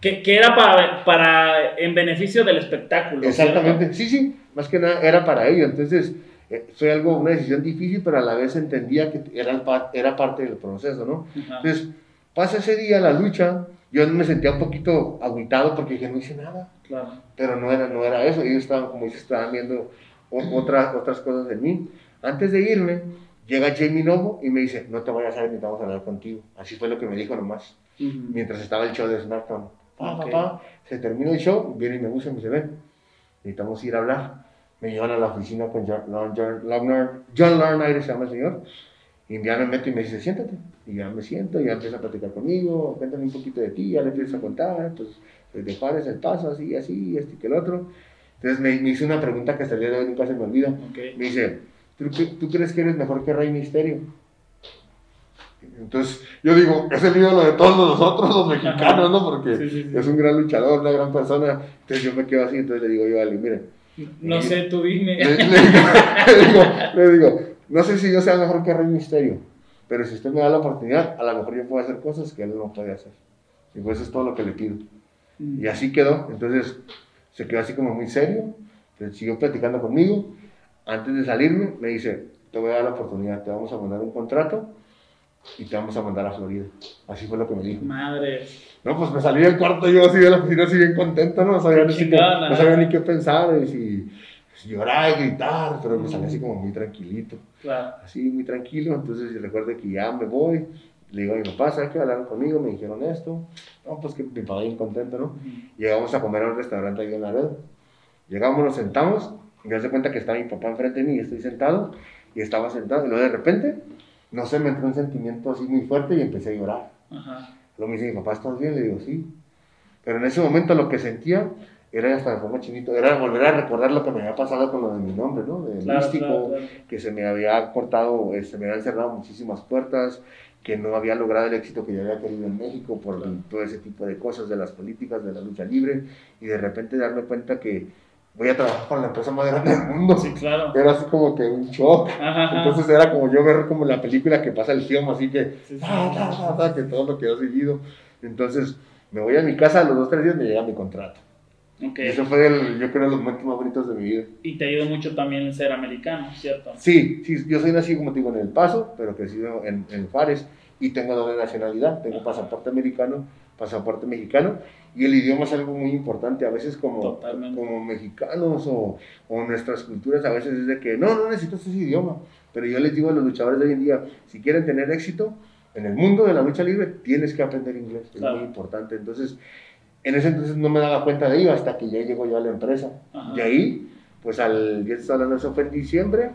Que, que era para, para, en beneficio del espectáculo. Exactamente, sí, sí, más que nada era para ello. Entonces, eh, fue algo, una decisión difícil, pero a la vez entendía que era, era parte del proceso, ¿no? ¿cierto? Ajá. Entonces, pasa ese día la lucha, yo me sentía un poquito agüitado porque dije, no hice nada. Claro. pero no era, no era eso. Ellos estaban, como dices, estaban viendo otras, otras cosas de mí. Antes de irme, llega Jamie Novo y me dice, no te vayas a ir, necesitamos hablar contigo. Así fue lo que me dijo nomás, Ujú. mientras estaba el show de SmackDown. Pa, pa, Ok. pa. Se termina el show, viene y me busca y me dice, ven, necesitamos ir a hablar. Me llevan a la oficina con John, John, John, John Larnaire, se llama el señor. Y ya me meto y me dice, siéntate. Y ya me siento, y ya empieza a platicar conmigo, cuéntame un poquito de ti, ya le empiezo a contar, pues, pues de Juárez el paso, así, así, este y que el otro. Entonces me, me hizo una pregunta que hasta el día de hoy nunca se me olvida. Ok. Me dice, ¿tú, tú crees que eres mejor que Rey Misterio? Entonces yo digo, es el ídolo de todos nosotros los mexicanos, ¿no? Porque Sí, sí, sí. es un gran luchador, una gran persona. Entonces yo me quedo así, entonces le digo yo a Ali, mire, No sé, tú dime. le, le digo, *laughs* le digo- le digo, no sé si yo sea mejor que Rey Misterio, pero si usted me da la oportunidad, a lo mejor yo puedo hacer cosas que él no puede hacer. Y pues eso es todo lo que le pido. Y así quedó. Entonces se quedó así como muy serio. Siguió platicando conmigo. Antes de salirme, me dice: Te voy a dar la oportunidad, te vamos a mandar un contrato y te vamos a mandar a Florida. Así fue lo que me dijo. Madre. No, pues me salí del cuarto yo así de la oficina, así bien contento, no sabía, ni, qué, chingón, no sabía ni qué pensar, y si, si llorar y gritar, pero me salí así como muy tranquilito Claro. así muy tranquilo. Entonces recuerdo que ya me voy. Le digo a mi papá, ¿sabes qué? Hablaron conmigo, me dijeron esto. No, pues que mi papá bien contento, ¿no? Llegamos a comer a un restaurante ahí en Laredo. Llegamos, nos sentamos. Y me das cuenta que está mi papá enfrente de mí y estoy sentado. Y estaba sentado. Y luego de repente, no sé, me entró un sentimiento así muy fuerte y empecé a llorar. Ajá. Luego me dice mi papá, ¿estás bien? Le digo, sí. Pero en ese momento lo que sentía era hasta me pongo chinito, era volver a recordar lo que me había pasado con lo de mi nombre, ¿no? De Claro, místico, claro, claro. que se me había cortado, eh, se me habían cerrado muchísimas puertas, que no había logrado el éxito que yo había querido en México por todo ese tipo de cosas, de las políticas, de la lucha libre, y de repente darme cuenta que voy a trabajar con la empresa más grande del mundo. Sí, claro. Era así como que un shock. Ajá, ajá. Entonces era como yo ver como la película que pasa el film, así que, Sí, sí. ta, ta, ta, que todo lo que he seguido. Entonces me voy a mi casa, a los dos, tres días me llega mi contrato. Ok. Y eso fue, el, yo creo, los momentos más bonitos de mi vida. Y te ayudó mucho también el ser americano, ¿cierto? Sí, sí, yo soy nacido, como te digo, en El Paso, pero crecido en, en Juárez y tengo doble nacionalidad. Tengo pasaporte americano, pasaporte mexicano y el idioma es algo muy importante. A veces como, Totalmente. como mexicanos o, o nuestras culturas, a veces es de que no, no necesitas ese idioma. Pero yo les digo a los luchadores de hoy en día, si quieren tener éxito en el mundo de la lucha libre, tienes que aprender inglés. Es Claro. muy importante. Entonces, en ese entonces no me daba cuenta de ello hasta que ya llegó yo a la empresa. Ajá. De ahí, pues al, ya te hablando, eso fue en diciembre,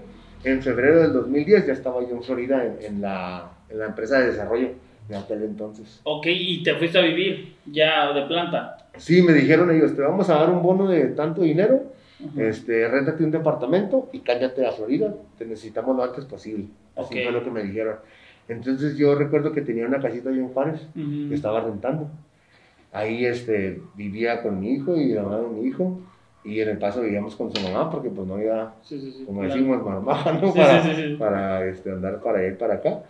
en febrero del 2010 ya estaba yo en Florida en, en la, en la empresa de desarrollo de aquel entonces. Ok, y te fuiste a vivir ya de planta. Sí, me dijeron ellos, te vamos a dar un bono de tanto dinero, Ujú. este, réntate un departamento y cállate a Florida, te necesitamos lo antes posible. Así Ok. fue lo que me dijeron. Entonces yo recuerdo que tenía una casita ahí en Juárez, Ujú. que estaba rentando. Ahí este, vivía con mi hijo y la mamá de mi hijo, y en el paso vivíamos con su mamá, porque pues no había Sí, sí, sí. como claro. decimos, mamá, *laughs* ¿no? Sí, para sí, sí, sí. para, este, andar para allá y para acá.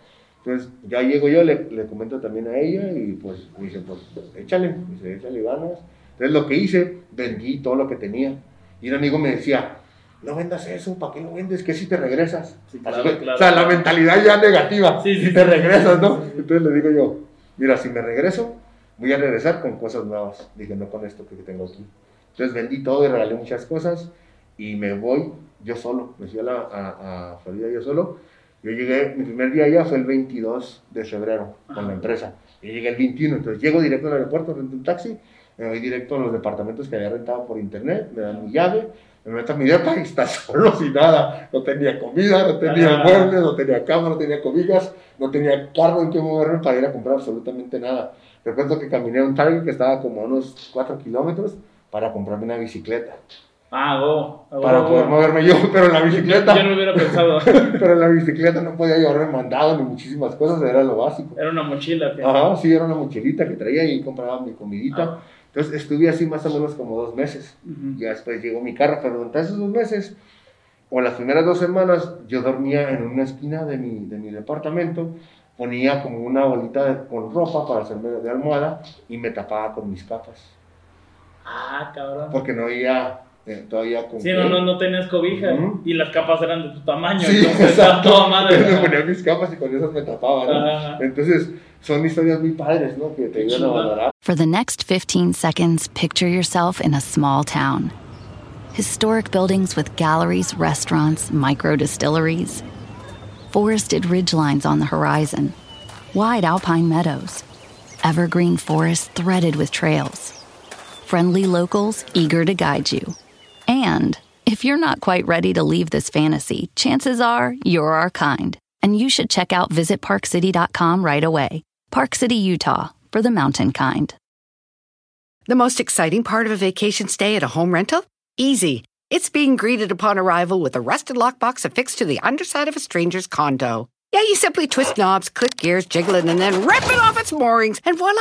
Entonces, ya llego yo, le, le comento también a ella y pues me dice, pues échale, me dice, échale ganas. Entonces, lo que hice, vendí todo lo que tenía. Y un amigo me decía, no vendas eso, ¿para qué lo vendes? ¿Qué si te regresas? Sí, claro, que, claro. o sea, la mentalidad ya negativa, Sí, sí, si te regresas, ¿no? Entonces le digo yo, mira, si me regreso, voy a regresar con cosas nuevas. Dije, no con esto que tengo aquí. Entonces vendí todo y regalé muchas cosas y me voy yo solo. Me fui a, la, a, a Florida yo solo. Yo llegué, mi primer día allá fue el 22 de febrero con la empresa. Yo llegué el 21, entonces llego directo al aeropuerto, rento un taxi, me voy directo a los departamentos que había rentado por internet, me dan mi llave, me meto a mi depa y está solo sin nada. No tenía comida, no tenía Ah. muebles, no tenía cama, no tenía cobijas, no tenía carro en que moverme para ir a comprar absolutamente nada. Recuerdo que caminé a un Target que estaba como a unos 4 kilómetros para comprarme una bicicleta. Ah, go, Para poder moverme yo, pero en la bicicleta, Yo no lo hubiera pensado. *laughs* pero en la bicicleta no podía llevarme mandado ni muchísimas cosas, era lo básico. Era una mochila. Ajá, sí, era una mochilita que traía y compraba mi comidita. Ah. Entonces estuve así más o menos como dos meses. Ujú. Ya después llegó mi carro, pero durante esos dos meses, o las primeras dos semanas, yo dormía en una esquina de mi, de mi departamento, ponía como una bolita de- con ropa para hacerme de almohada y me tapaba con mis capas, Ah, cabrón. porque no había eh, todavía con Sí, no, no, no tenías cobija Ujú. y las capas eran de tu tamaño. Sí, entonces estaba exacto. toda madre. *laughs* Me ponía mis capas y con esas me tapaba, ¿no? Entonces, son historias muy padres, ¿no? Que te ayudan a valorar. For the next 15 seconds, picture yourself in a small town. Historic buildings with galleries, restaurants, micro distilleries, forested ridgelines on the horizon, wide alpine meadows, evergreen forests threaded with trails, friendly locals eager to guide you. And if you're not quite ready to leave this fantasy, chances are you're our kind, and you should check out visitparkcity.com right away. Park City, Utah, for the mountain kind. The most exciting part of a vacation stay at a home rental? Easy. It's being greeted upon arrival with a rusted lockbox affixed to the underside of a stranger's condo. Yeah, you simply twist knobs, click gears, jiggle it, and then rip it off its moorings, and voila!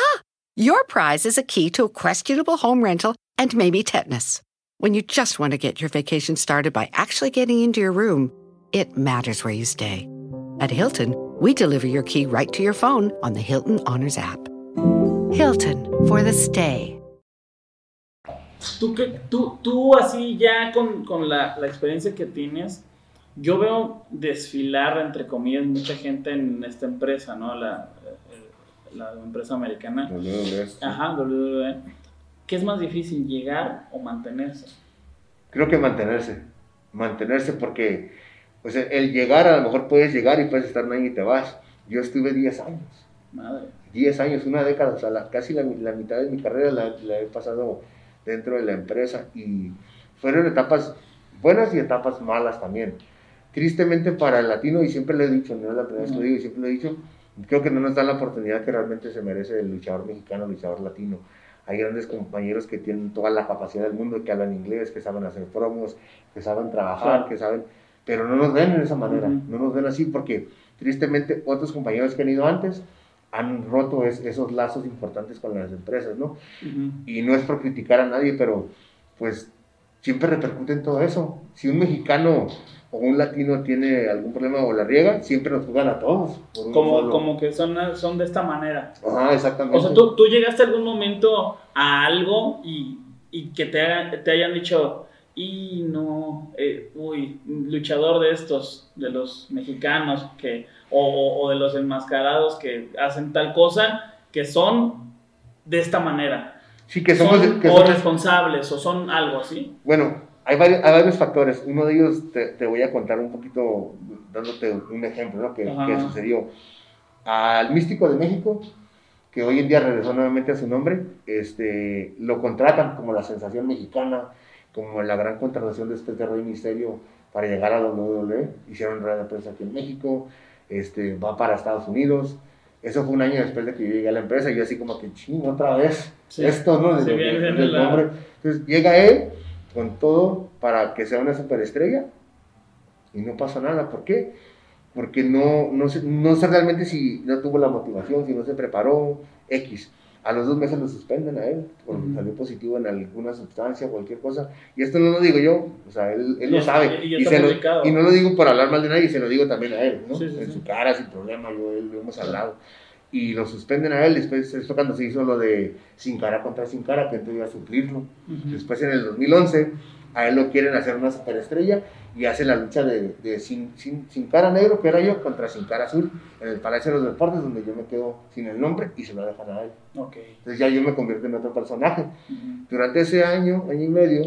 Your prize is a key to a questionable home rental and maybe tetanus. When you just want to get your vacation started by actually getting into your room, it matters where you stay. At Hilton, we deliver your key right to your phone on the Hilton Honors app. Hilton for the stay. Tú, que, tú, tú así ya con, con la, la experiencia que tienes, yo veo desfilar, entre comillas, mucha gente en esta empresa, ¿no? La, eh, la empresa americana. Ajá, WWE. ¿Qué es más difícil, llegar o mantenerse? Creo que mantenerse. Mantenerse porque o sea, el llegar, a lo mejor puedes llegar y puedes estar un año y te vas. Yo estuve 10 años. Madre. 10 años, una década, o sea, la- casi la, la mitad de mi carrera la, la he pasado dentro de la empresa y fueron etapas buenas y etapas malas también. Tristemente para el latino, y siempre lo he dicho, no es la primera vez que lo digo, y siempre lo he dicho, creo que no nos dan la oportunidad que realmente se merece el luchador mexicano, el luchador latino. Hay grandes compañeros que tienen toda la capacidad del mundo, que hablan inglés, que saben hacer promos, que saben trabajar, que saben, pero no nos ven de esa manera, no nos ven así porque tristemente otros compañeros que han ido antes han roto es- esos lazos importantes con las empresas, ¿no? Y no es por criticar a nadie, pero pues siempre repercute en todo eso. Si un mexicano o un latino tiene algún problema o la riega, siempre nos juegan a todos. Como, como que son, son de esta manera. Ajá, exactamente. O sea, ¿tú, tú llegaste algún momento a algo y, y que te, hagan- te hayan dicho, y no, eh, uy, luchador de estos, de los mexicanos, que, o- o de los enmascarados que hacen tal cosa, que son de esta manera. Sí, que son somos... que o somos- responsables, o son algo así. Bueno, hay varios, hay varios factores. Uno de ellos te, te voy a contar un poquito, dándote un ejemplo, ¿no? Que, que sucedió. Al místico de México, que hoy en día regresó nuevamente a su nombre, este, lo contratan como la sensación mexicana, como la gran contratación después de Rey Misterio para llegar a WWE. Hicieron rueda de prensa aquí en México, este, va para Estados Unidos. Eso fue un año después de que yo llegué a la empresa y yo así como que, ching, otra vez, Sí. esto, ¿no? Desde- viene desde de el la- nombre. Entonces llega él con todo para que sea una superestrella y no pasa nada. ¿Por qué? Porque no, no, sé, no sé realmente si no tuvo la motivación, si no se preparó, X. A los dos meses lo suspenden a él, porque Ujú. salió positivo en alguna sustancia, cualquier cosa. Y esto no lo digo yo, o sea, él, él lo sabe. y- y se lo- y no lo digo por hablar mal de nadie, se lo digo también a él, ¿no? Sí, sí, en sí. su cara, sin problema, él lo hemos hablado. Y lo suspenden a él, después esto cuando se hizo lo de Sin Cara contra Sin Cara, que entonces iba a suplirlo. Ujú. Después en el 2011 A él lo quieren hacer una superestrella y hace la lucha de, de sin, sin, sin, cara negro, que era yo, contra sin cara azul, en el Palacio de los Deportes, donde yo me quedo sin el nombre y se lo dejan a él. Okay. Entonces ya yo me convierto en otro personaje. Durante ese año, año y medio,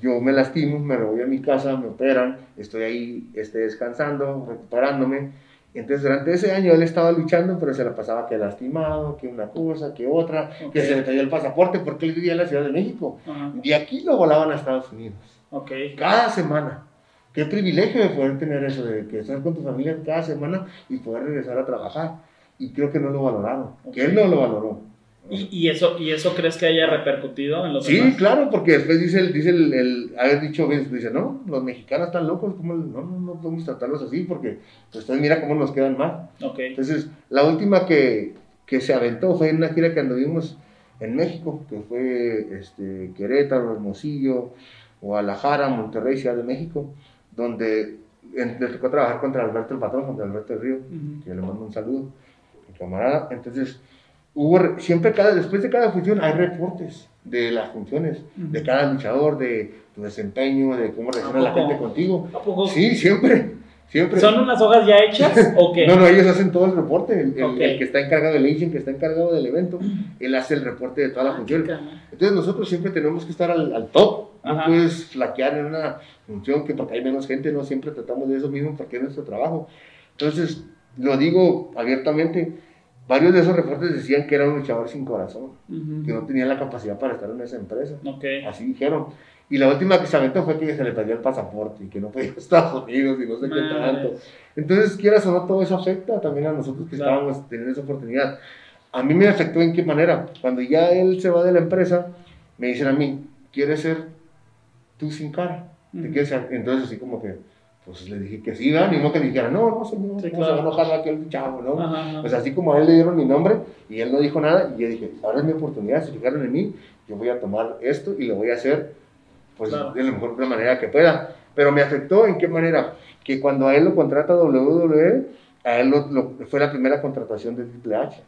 yo me lastimo, me voy a mi casa, me operan, estoy ahí este, descansando, recuperándome. Entonces durante ese año él estaba luchando, pero se la pasaba que lastimado, que una cosa, que otra, que se le cayó el pasaporte porque él vivía en la Ciudad de México. Ajá. De aquí lo volaban a Estados Unidos, Ok. cada semana. Qué privilegio de poder tener eso, de que estar con tu familia cada semana y poder regresar a trabajar. Y creo que no lo valoraron, que él no lo valoró. ¿Y, y eso, ¿Y eso crees que haya repercutido en los Sí, demás? claro, porque después dice el, dice el, el haber dicho, dice, no, los mexicanos están locos, ¿cómo? no, no, no podemos tratarlos así, porque ustedes mira cómo nos quedan mal. Ok. Entonces, la última que, que se aventó fue en una gira que anduvimos en México, que fue este, Querétaro, Hermosillo, Guadalajara, Monterrey, Ciudad de México, donde le tocó trabajar contra Alberto el Patrón, contra Alberto el Río, Ujú. que le mando un saludo, mi camarada. Entonces, hubo, re- siempre cada, después de cada función hay reportes de las funciones, de Ujú. cada luchador, de tu desempeño, de cómo reacciona la gente contigo. ¿A poco? Sí, siempre, siempre. ¿Son unas hojas ya hechas *laughs* o qué? No, no, ellos hacen todo el reporte. El, el- Ok. el que está encargado del agent, que está encargado del evento, él hace el reporte de toda la Ah, función. Entonces nosotros siempre tenemos que estar al, al top. No Ajá. puedes flaquear en una función que porque hay menos gente, no siempre tratamos de eso mismo porque es nuestro trabajo. Entonces, lo digo abiertamente, varios de esos reportes decían que era un luchador sin corazón, Ujú. que no tenía la capacidad para estar en esa empresa. Ok. Así dijeron. Y la última que se aventó fue que se le perdió el pasaporte y que no podía ir a Estados Unidos y no sé qué Madre. tanto. Entonces, quieras o no, todo eso afecta también a nosotros que Claro. estábamos teniendo esa oportunidad. A mí me afectó en qué manera. Cuando ya él se va de la empresa, me dicen a mí, ¿quieres ser tú sin cara? ¿Te Ujú. quieres ser? Entonces, así como que, pues le dije que sí, ¿verdad? ni modo que dijera, no, no, señor, Sí, no claro. se va a enojar aquel chavo, ¿no? Ajá, ajá. Pues así como a él le dieron mi nombre y él no dijo nada, y yo dije, ahora es mi oportunidad, se fijaron en mí, yo voy a tomar esto y lo voy a hacer pues Claro. de la mejor manera que pueda. Pero me afectó en qué manera, que cuando a él lo contrata WWE, a él lo- lo- fue la primera contratación de Triple H.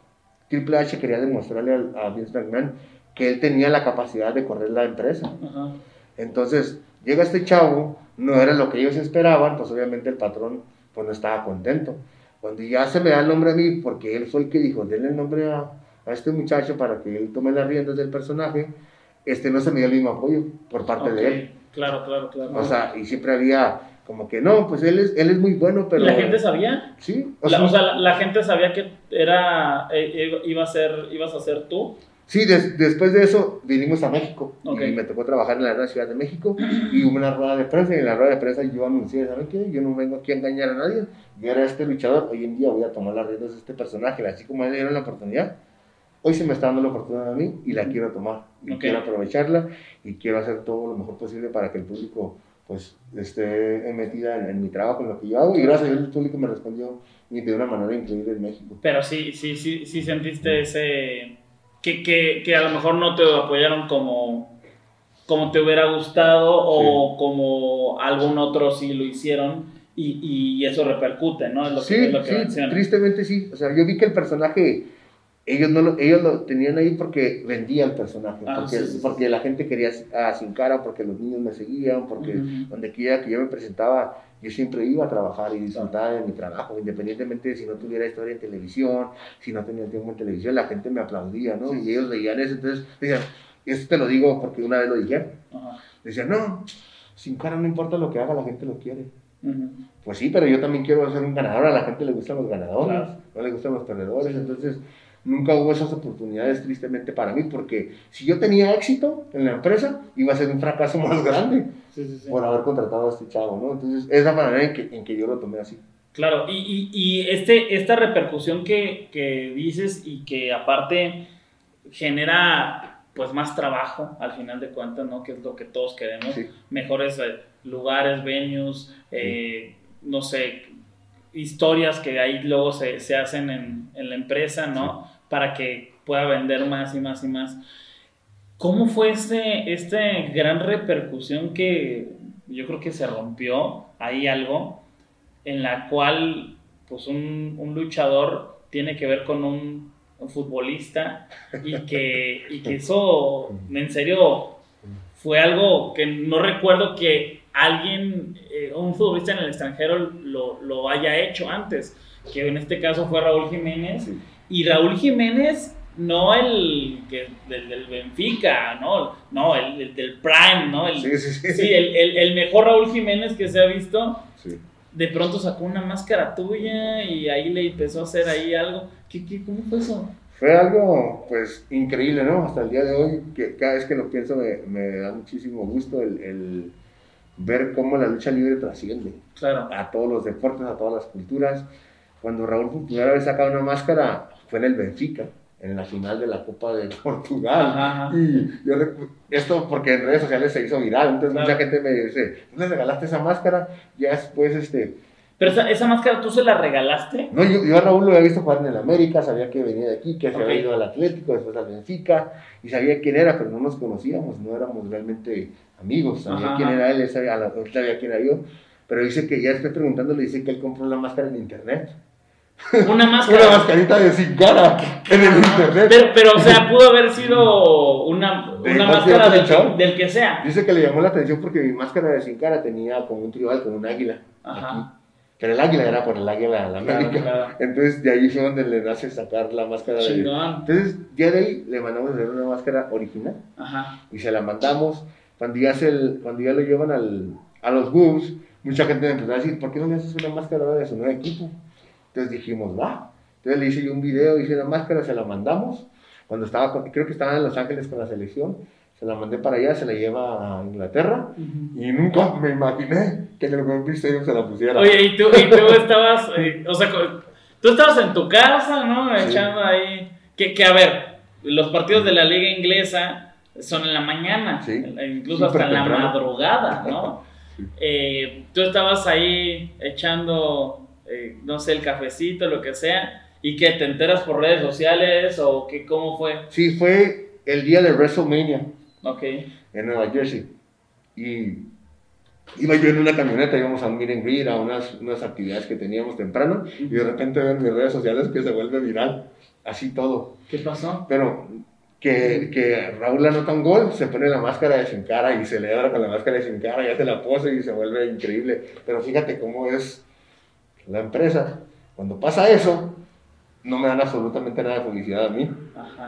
Triple H quería demostrarle al- a Vince McMahon que él tenía la capacidad de correr la empresa. Ajá. Entonces, llega este chavo, no era lo que ellos esperaban, pues obviamente el patrón pues no estaba contento. Cuando ya se me da el nombre a mí, porque él fue el que dijo, denle el nombre a, a este muchacho para que él tome las riendas del personaje, este no se me dio el mismo apoyo por parte Ok. de él. Claro, claro, claro. O sea, y siempre había como que no, pues él es, él es muy bueno, pero... ¿Y la gente sabía? Sí, La- o sea, la, la gente sabía que era eh, iba a ser ibas a ser tú. Sí, des- después de eso vinimos a México Ok. y me tocó trabajar en la Gran Ciudad de México y hubo una rueda de prensa y en la rueda de prensa yo anuncié, ¿saben qué? Yo no vengo aquí a engañar a nadie, yo era este luchador, hoy en día voy a tomar las riendas de este personaje, así como le dieron la oportunidad, hoy se me está dando la oportunidad a mí y la quiero tomar y Ok. quiero aprovecharla y quiero hacer todo lo mejor posible para que el público pues esté metida en, en mi trabajo, en lo que yo hago y gracias a Dios el público me respondió y de una manera increíble en México. Pero sí, sí, sí, sí sentiste ese que, que, que a lo mejor no te apoyaron como, como te hubiera gustado o como algún otro sí lo hicieron y, y eso repercute, ¿no? Es lo que, Sí, es lo que sí, tristemente sí. O sea, yo vi que el personaje, ellos no lo, ellos lo tenían ahí porque vendía el personaje, Ah, porque, sí, sí, sí. porque la gente quería a Sin Cara, porque los niños me seguían, porque Ujú. donde quiera que yo me presentaba, yo siempre iba a trabajar y disfrutaba de mi trabajo, independientemente de si no tuviera historia en televisión, si no tenía tiempo en televisión, la gente me aplaudía, ¿no? Y ellos veían eso, entonces decían, esto te lo digo porque una vez lo dije, Ajá. decían, no, Sin Cara no importa lo que haga, la gente lo quiere. Ujú. Pues sí, pero yo también quiero ser un ganador. A la gente le gustan los ganadores, Claro. no le gustan los perdedores. Entonces, nunca hubo esas oportunidades, tristemente para mí, porque si yo tenía éxito en la empresa, iba a ser un fracaso *laughs* más grande Sí, sí, sí. por haber contratado a este chavo, ¿no? Entonces, es la manera en que, en que yo lo tomé así. Claro, y, y, y este, esta repercusión que, que dices y que aparte genera pues más trabajo al final de cuentas, ¿no? Que es lo que todos queremos. Sí. Mejores eh, lugares, venues, eh, no sé, historias que ahí luego se, se hacen en, en la empresa, ¿no? Para que pueda vender más y más y más. ¿Cómo fue este, este gran repercusión que yo creo que se rompió ahí algo en la cual pues un, un luchador tiene que ver con un, futbolista y que, y que eso en serio fue algo que no recuerdo que alguien, eh, un futbolista en el extranjero lo, lo, haya hecho antes, que en este caso fue Raúl Jiménez. Y Raúl Jiménez, no el que, del, Benfica, no, no el, del Prime, ¿no? El, sí, sí, sí. sí el, el, mejor Raúl Jiménez que se ha visto. De pronto sacó una máscara tuya y ahí le empezó a hacer ahí algo. ¿Qué, qué, ¿Cómo fue eso? Fue algo, pues, increíble, ¿no? Hasta el día de hoy, que cada vez que lo pienso me, me da muchísimo gusto el, el, ver cómo la lucha libre trasciende. Claro. A todos los deportes, a todas las culturas. Cuando Raúl por primera vez sacaba una máscara, fue en el Benfica, en la final de la Copa de *laughs* Portugal. Y yo, esto porque en redes sociales se hizo viral, entonces mucha gente me dice, ¿tú le regalaste esa máscara? Ya después, este pero esa, esa, máscara tú se la regalaste. No, yo, yo, a Raúl lo había visto jugar en el América, sabía que venía de aquí, que se había ido al Atlético, después al Benfica, y sabía quién era, pero no nos conocíamos, no éramos realmente amigos. Sabía quién era él, él sabía, él sabía quién era yo. Pero dice que ya estoy preguntando, le dice que él compró la máscara en internet. Una máscara. una mascarita de sin cara en el internet. Pero, pero, o sea, pudo haber sido una, una máscara del, del, que sea. Dice que le llamó la atención porque mi máscara de sin cara tenía como un tribal, con un águila. Ajá. Pero el águila era por el águila de la América. Entonces, de ahí fue donde le nace sacar la máscara. De... Entonces, ya de ahí le mandamos a hacer una máscara original. Ajá. Y se la mandamos. Cuando ya, se cuando ya lo llevan al, a los Wolves, mucha gente empezó a decir, ¿por qué no le haces una máscara de su nuevo equipo? Entonces dijimos, va. Entonces le hice yo un video, hice una máscara, se la mandamos. Cuando estaba, creo que estaba en Los Ángeles con la selección se la mandé para allá, se la lleva a Inglaterra y nunca me imaginé que en el Wembley Stadium se la pusiera. Oye, y tú, y tú estabas, eh, o sea, tú estabas en tu casa, ¿no? Echando ahí, que, que, a ver, los partidos de la liga inglesa son en la mañana, incluso hasta en la madrugada, ¿no? *laughs* Eh, tú estabas ahí echando, eh, no sé, el cafecito, lo que sea, y que te enteras por redes sociales o que cómo fue. Sí, fue el día de WrestleMania. Ok. En Nueva Jersey. Y iba yo en una camioneta, íbamos a meet a unas, unas actividades que teníamos temprano, y de repente veo en mis redes sociales que se vuelve viral. Así todo. ¿Qué pasó? Pero que, que Raúl anota un gol, se pone la máscara de sin cara y celebra con la máscara de sin cara, ya se la pose y se vuelve increíble. Pero fíjate cómo es la empresa. Cuando pasa eso, no me dan absolutamente nada de publicidad a mí,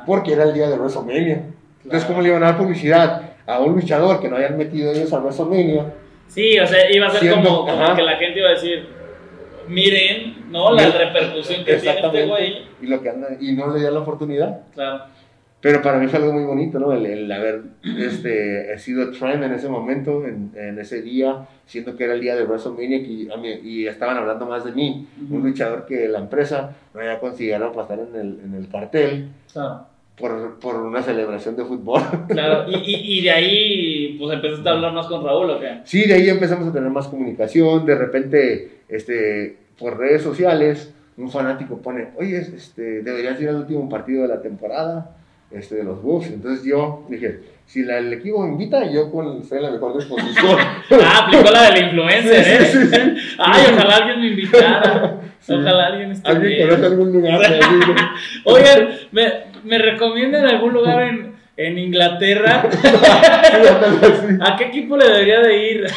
porque era el día de WrestleMania. Entonces, ¿cómo le iban a dar publicidad a un luchador que no hayan metido ellos a WrestleMania? Sí, o sea, iba a ser como, que la gente iba a decir, miren, ¿no? La repercusión que tiene este güey. Y, lo que anda, y no le dio la oportunidad. Claro. Pero para mí fue algo muy bonito, ¿no? El, haber *clears throat* este, sido trend en ese momento, en, en, ese día, siendo que era el día de WrestleMania y, y estaban hablando más de mí, un luchador que la empresa no había considerado pasar en el, en el cartel. Claro por, por, una celebración de fútbol. *laughs* Claro, y, y, y, de ahí pues empezaste a hablar más con Raúl, ¿o qué? Sí, de ahí empezamos a tener más comunicación, de repente, este, por redes sociales, un fanático pone, oye, este, deberías ir al último partido de la temporada este, de los Bulls. Entonces yo dije, si la, el equipo me invita, yo con, soy la mejor disposición. *laughs* ah, aplicó la del influencer, ¿eh? Sí, sí, Ay, ojalá alguien me invitara. *laughs* Ojalá alguien esté Alguien conoce algún lugar. *laughs* Oigan, me, me recomiendan algún lugar en, en Inglaterra. ¿A qué equipo le debería de ir?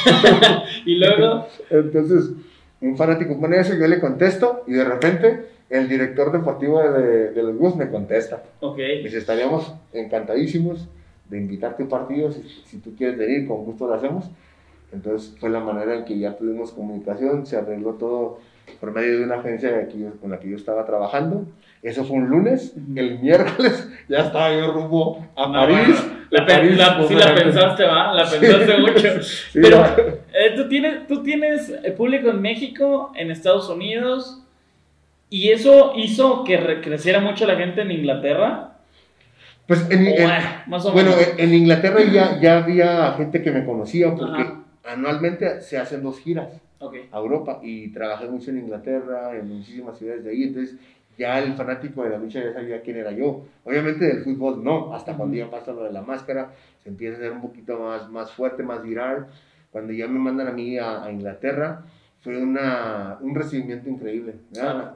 y luego... Entonces, un fanático pone eso y yo le contesto y de repente el director deportivo de, de los Bulls me contesta. Ok. Dice, estaríamos encantadísimos de invitarte a un partido, si, si, tú quieres venir, con gusto lo hacemos. Entonces fue la manera en que ya tuvimos comunicación, se arregló todo por medio de una agencia con la que yo estaba trabajando. Eso fue un lunes, el miércoles *laughs* ya estaba yo rumbo a París. La, sí la pensaste, ¿va? La *laughs* pensaste mucho. *laughs* Pero eh, ¿tú, tienes, tú tienes público en México, en Estados Unidos, y eso hizo que creciera mucho la gente en Inglaterra. Pues en, bueno, en Inglaterra ya, ya había gente que me conocía porque anualmente se hacen dos giras a Europa y trabajé mucho en Inglaterra, en muchísimas ciudades de ahí, entonces ya el fanático de la lucha ya sabía quién era yo. Obviamente del fútbol no, hasta cuando ya pasa lo de la máscara, se empieza a ser un poquito más, más fuerte, más viral. Cuando ya me mandan a mí a, Inglaterra, fue una, un recibimiento increíble.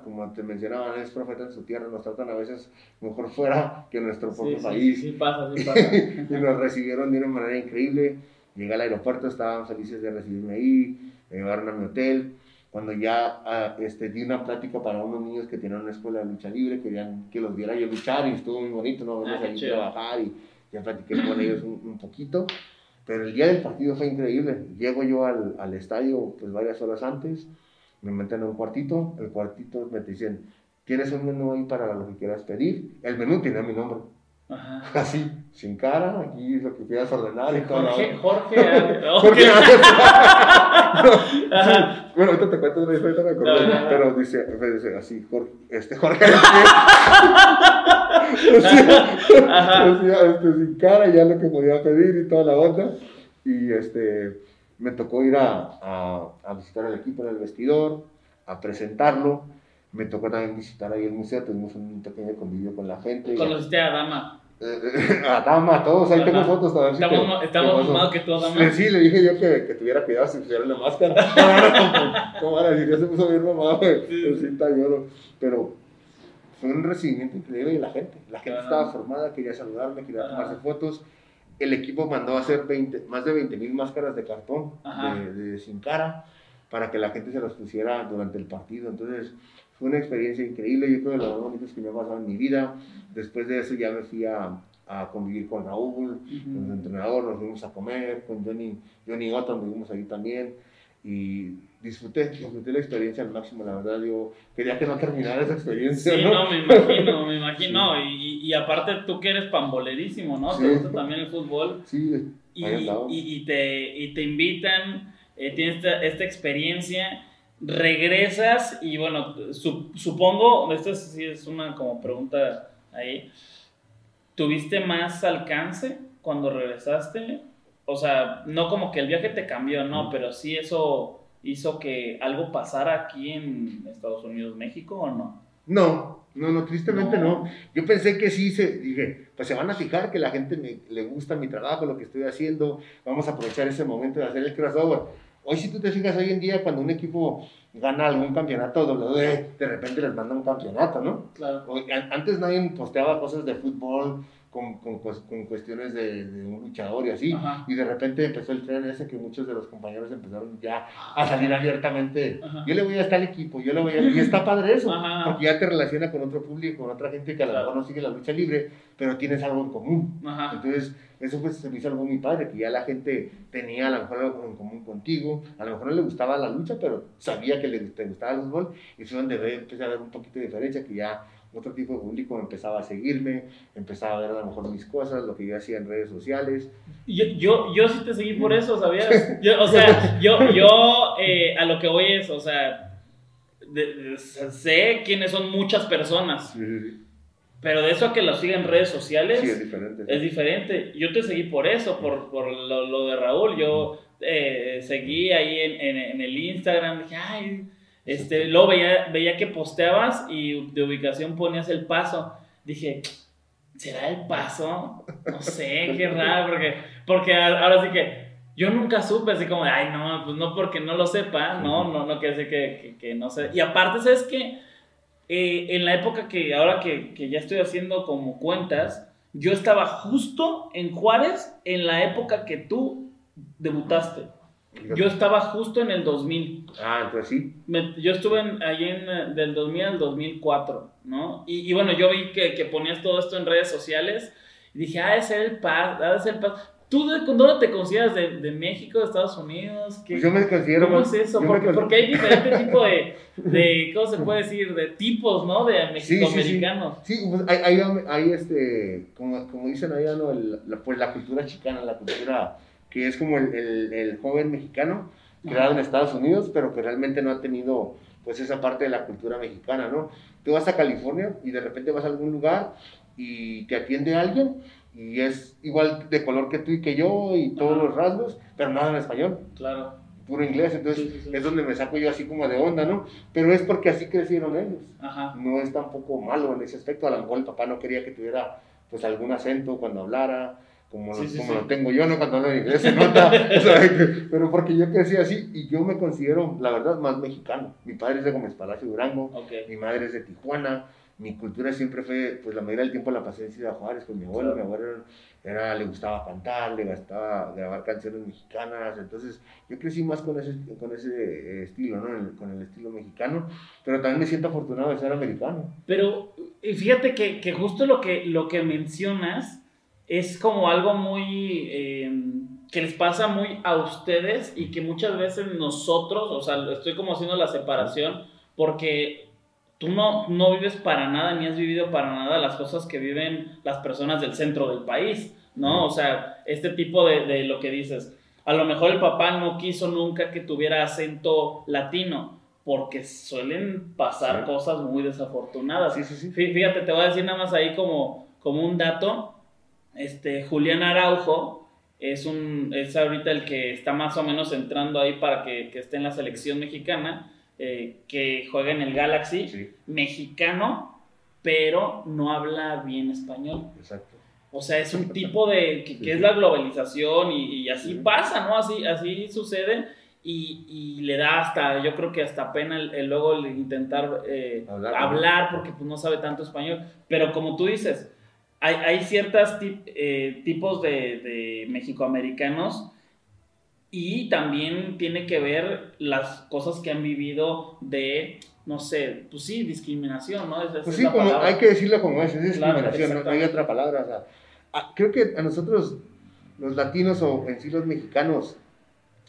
Como te mencionaba, es profeta en su tierra, nos tratan a veces mejor fuera que en nuestro propio país. Sí, pasa, sí *laughs* pasa. y nos recibieron de una manera increíble. Llegué al aeropuerto, estaban felices de recibirme ahí, me llevaron a mi hotel. Cuando ya ah, este, di una plática para unos niños que tenían una escuela de lucha libre, querían que los viera yo luchar y estuvo muy bonito, ¿no? Verlos ah, trabajar y ya platiqué con ellos un, un poquito. Pero el día del partido fue increíble. Llego yo al, al estadio pues varias horas antes, me meten en un cuartito, el cuartito me dicen, ¿tienes un menú ahí para lo que quieras pedir? El menú tiene mi nombre. Ajá. *laughs* Así, sin cara, aquí lo que quieras ordenar y todo. Jorge, Jorge, Jorge. Bueno, ahorita te cuento una historia, me acordé, pero dice, dice así, Jorge, este Jorge. *laughs* *laughs* este, sin cara, ya lo que podía pedir y toda la onda. Y este, me tocó ir a, a, a visitar al equipo en el vestidor, a presentarlo me tocó también visitar ahí el museo, tuvimos un pequeño convivio con la gente. ¿Conociste a Dama? *laughs* a Dama, todos, ahí tengo fotos también. Estamos, estamos más que tú, Dama. Sí, le dije yo que, que tuviera cuidado si pusiera la máscara. *laughs* ¿Cómo van a decir? Ya se puso bien mamado, sí. Pero fue un recibimiento increíble de la gente. La gente estaba formada, quería saludarme, quería tomarse fotos. El equipo mandó a hacer 20, más de 20 mil máscaras de cartón de, de, sin cara para que la gente se las pusiera durante el partido. Entonces, fue una experiencia increíble, yo creo que lo más bonito que me ha pasado en mi vida. Después de eso ya me fui a, a convivir con Raúl, con el entrenador, nos fuimos a comer, con Johnny, Johnny Otto, vimos ahí también. Y disfruté, disfruté la experiencia al máximo, la verdad, yo quería que no terminara esa experiencia. Sí, no, me imagino, me *laughs* imagino, y, y, aparte tú que eres pambolerísimo, ¿no? Te gusta también el fútbol. Sí, y, y, y, te, y te invitan, eh, tienes esta, esta experiencia regresas y bueno, supongo, esta sí es una como pregunta ahí, ¿tuviste más alcance cuando regresaste? O sea, no como que el viaje te cambió, no, pero sí eso hizo que algo pasara aquí en Estados Unidos, México o no? No, no, no, tristemente no. Yo pensé que sí, se, dije, pues se van a fijar que la gente me, le gusta mi trabajo, lo que estoy haciendo, vamos a aprovechar ese momento de hacer el crossover Hoy si tú te fijas hoy en día cuando un equipo gana algún campeonato WWE, de repente les manda un campeonato, ¿no? Claro. Antes nadie posteaba cosas de fútbol, con, con, con cuestiones de, de, un luchador y así. Y de repente empezó el tren ese que muchos de los compañeros empezaron ya a salir abiertamente. Yo le voy a estar al equipo, yo le voy a... Y está padre eso, porque ya te relaciona con otro público, con otra gente que a lo mejor no sigue la lucha libre, pero tienes algo en común. Entonces, eso pues se me hizo algo muy padre, que ya la gente tenía a lo mejor algo en común contigo, a lo mejor no le gustaba la lucha, pero sabía que le, te gustaba el fútbol, y fue donde empecé a ver un poquito de diferencia, que ya otro tipo de público empezaba a seguirme, empezaba a ver a lo mejor mis cosas, lo que yo hacía en redes sociales. Yo, yo, yo sí te seguí por eso, ¿sabías? *laughs* Yo, o sea, yo, yo eh, a lo que voy es, o sea, sé quiénes son muchas personas. Pero de eso a que lo sigan en redes sociales sí, es, diferente. es diferente. Yo te seguí por eso, por, por lo, lo, de Raúl. Yo eh, seguí ahí en, en, en el Instagram. Dije, ay, este, luego veía, veía que posteabas y de ubicación ponías el paso. Dije, ¿será el paso? No sé, qué raro, porque, porque ahora sí que yo nunca supe así como, ay, no, pues no porque no lo sepa, no, no, no quiere decir que, que, no sé. Y aparte, ¿sabes qué? Eh, en la época que ahora que, que ya estoy haciendo como cuentas, yo estaba justo en Juárez en la época que tú debutaste. Yo estaba justo en el 2000. Ah, entonces sí. yo estuve ahí en, eh, del 2000 al 2004, ¿no? Y, y bueno, yo vi que, que, ponías todo esto en redes sociales y dije, ah, es el paz, ah, ese es el paz. ¿Tú de, dónde te consideras? ¿De, de México, de Estados Unidos? ¿Qué, pues yo me considero ¿Cómo es eso? Porque, porque, hay diferentes tipos de, *laughs* de, ¿cómo se puede decir? De tipos, ¿no? De mexicoamericanos. Sí, sí, sí. pues hay, hay, hay, este, como, como dicen allá, ¿no? El, la, pues la cultura chicana, la cultura que es como el, el, el joven mexicano creado en Estados Unidos, pero que realmente no ha tenido pues esa parte de la cultura mexicana, ¿no? Tú vas a California y de repente vas a algún lugar y te atiende alguien y es igual de color que tú y que yo y todos los rasgos, pero nada en español. Claro. Puro inglés, entonces es donde me saco yo así como de onda, ¿no? Pero es porque así crecieron ellos. Ajá. No es tampoco malo en ese aspecto, a lo mejor el papá no quería que tuviera pues algún acento cuando hablara, como, Sí, lo, sí, como sí. lo tengo yo, ¿no? Cuando hablo en inglés se nota, *laughs* *laughs* pero porque yo crecí así y yo me considero, la verdad, más mexicano. Mi padre es de Gómez Palacio Durango, Ok. mi madre es de Tijuana, mi cultura siempre fue, pues la mayoría del tiempo la pasé en Ciudad Juárez con mi abuelo, mi abuelo era, le gustaba cantar, le gustaba grabar canciones mexicanas, entonces yo crecí más con ese, con ese eh, estilo, ¿no? El- con el estilo mexicano, pero también me siento afortunado de ser americano. Pero fíjate que, que justo lo que, lo que mencionas es como algo muy eh, que les pasa muy a ustedes y que muchas veces nosotros, o sea, estoy como haciendo la separación porque tú no, no vives para nada ni has vivido para nada las cosas que viven las personas del centro del país, ¿no? O sea, este tipo de, de lo que dices. A lo mejor el papá no quiso nunca que tuviera acento latino porque suelen pasar Sí. cosas muy desafortunadas. Sí, sí, sí. Fí- Fíjate, te voy a decir nada más ahí como, como un dato. Este, Julián Araujo es, un, es ahorita el que está más o menos entrando ahí para que, que esté en la selección mexicana, eh, que juega en el Galaxy, Sí, mexicano, pero no habla bien español. exacto. O sea, es un *laughs* tipo de que, que es la globalización y, y así Sí. pasa, ¿no? Así, así sucede y, y le da hasta, yo creo que hasta pena el, el luego el intentar eh, Hablar, hablar, porque pues no sabe tanto español. Pero como tú dices, hay, hay ciertos tipos de, de mexicoamericanos y también tiene que ver las cosas que han vivido de, no sé, pues sí, discriminación, ¿no? Esa- Pues es sí, como, hay que decirlo como es, es discriminación, no- no, hay otra palabra. o sea, ah, creo que a nosotros, los latinos o en sí los mexicanos,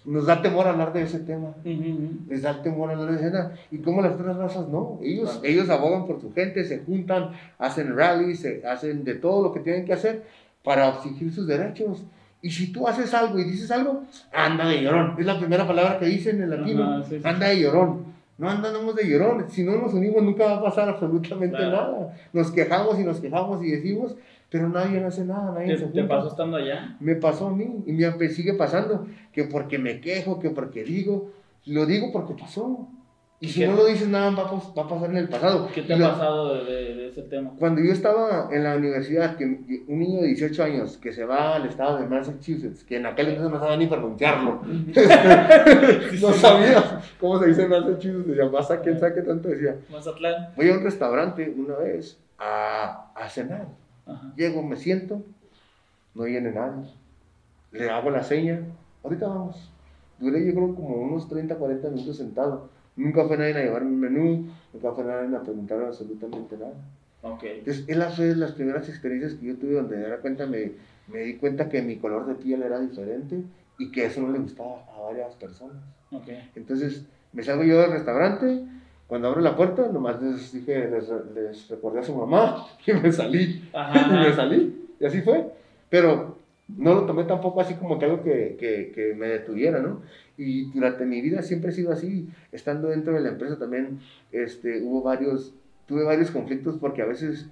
nos da temor hablar de ese tema. Ujú, ujú. Les da temor hablar de ese tema. Y como las otras razas no. Ellos, Claro. ellos abogan por su gente, se juntan, hacen rallies, se- hacen de todo lo que tienen que hacer para exigir sus derechos. Y si tú haces algo y dices algo, anda de llorón. Es la primera palabra que dicen en latino. Ajá, sí, sí. anda de llorón. No andamos de llorón. Si no nos unimos, nunca va a pasar absolutamente Claro. nada. Nos quejamos y nos quejamos y decimos, pero nadie hace nada, nadie ¿Te, se te junta. pasó estando allá? Me pasó a mí y me sigue pasando. Que porque me quejo, que porque digo, lo digo porque pasó. Y ¿Y si no lo dices nada, va a, va a pasar en el pasado. ¿Qué te ha pasado de, de- de ese tema? Cuando yo estaba en la universidad, que un niño de 18 años que se va al estado de Massachusetts, que en aquel entonces no sabía ni pronunciarlo, *laughs* no sabía cómo se dice Massachusetts, decía, pasa quién sabe qué tanto decía. Mazatlán. Voy a un restaurante una vez a, a cenar. Ajá. Llego, me siento, no viene nadie. Le hago la seña, ahorita vamos. Duré yo creo como unos 30, 40 minutos sentado. Nunca fue nadie a llevarme un menú, nunca fue nadie a preguntar absolutamente nada. Ok. Entonces, es la- fue de las primeras experiencias que yo tuve donde de repente me, me di cuenta que mi color de piel era diferente y que eso no le gustaba a varias personas. Ok. Entonces, me salgo yo del restaurante, cuando abro la puerta, nomás les dije, les, les recordé a su mamá *laughs* y me salí. Ajá, y me salí. Y así fue. Pero no lo tomé tampoco así como que algo que, que, que me detuviera, ¿no? Y durante mi vida siempre he sido así. Estando dentro de la empresa también este, hubo varios, tuve varios conflictos porque a veces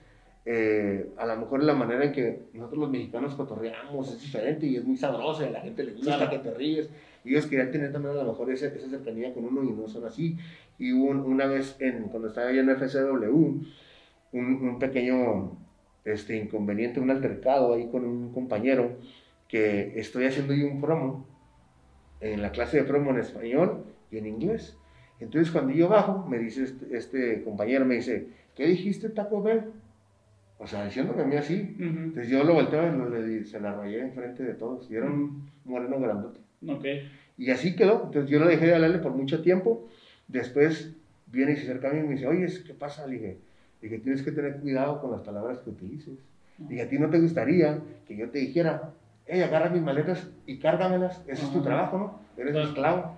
eh, a lo mejor la manera en que nosotros los mexicanos cotorreamos es diferente y es muy sabrosa y a la gente le gusta Claro. que te ríes. Y ellos querían tener también a lo mejor esa, esa cercanía con uno y no son así. Y hubo un- una vez en, cuando estaba yo en FCW, un, un pequeño este, inconveniente, un altercado ahí con un compañero que estoy haciendo yo un promo en la clase de promo en español y en inglés. Entonces cuando yo bajo, me dice este, este compañero, me dice, ¿qué dijiste Taco Bell? O sea, diciéndome a mí así. Ujú. Entonces yo lo volteo y lo- le se la rayé enfrente de todos. Y era un moreno grandote. Ok. Y así quedó. Entonces yo lo dejé de hablarle por mucho tiempo. Después viene y se acerca a mí y me dice, oye, ¿qué pasa? Le dije, le dije, tienes que tener cuidado con las palabras que utilices. Le dije, a ti no te gustaría que yo te dijera, hey, agarra mis maletas y cárgamelas. Ese es tu trabajo, ¿no? Eres Claro. esclavo.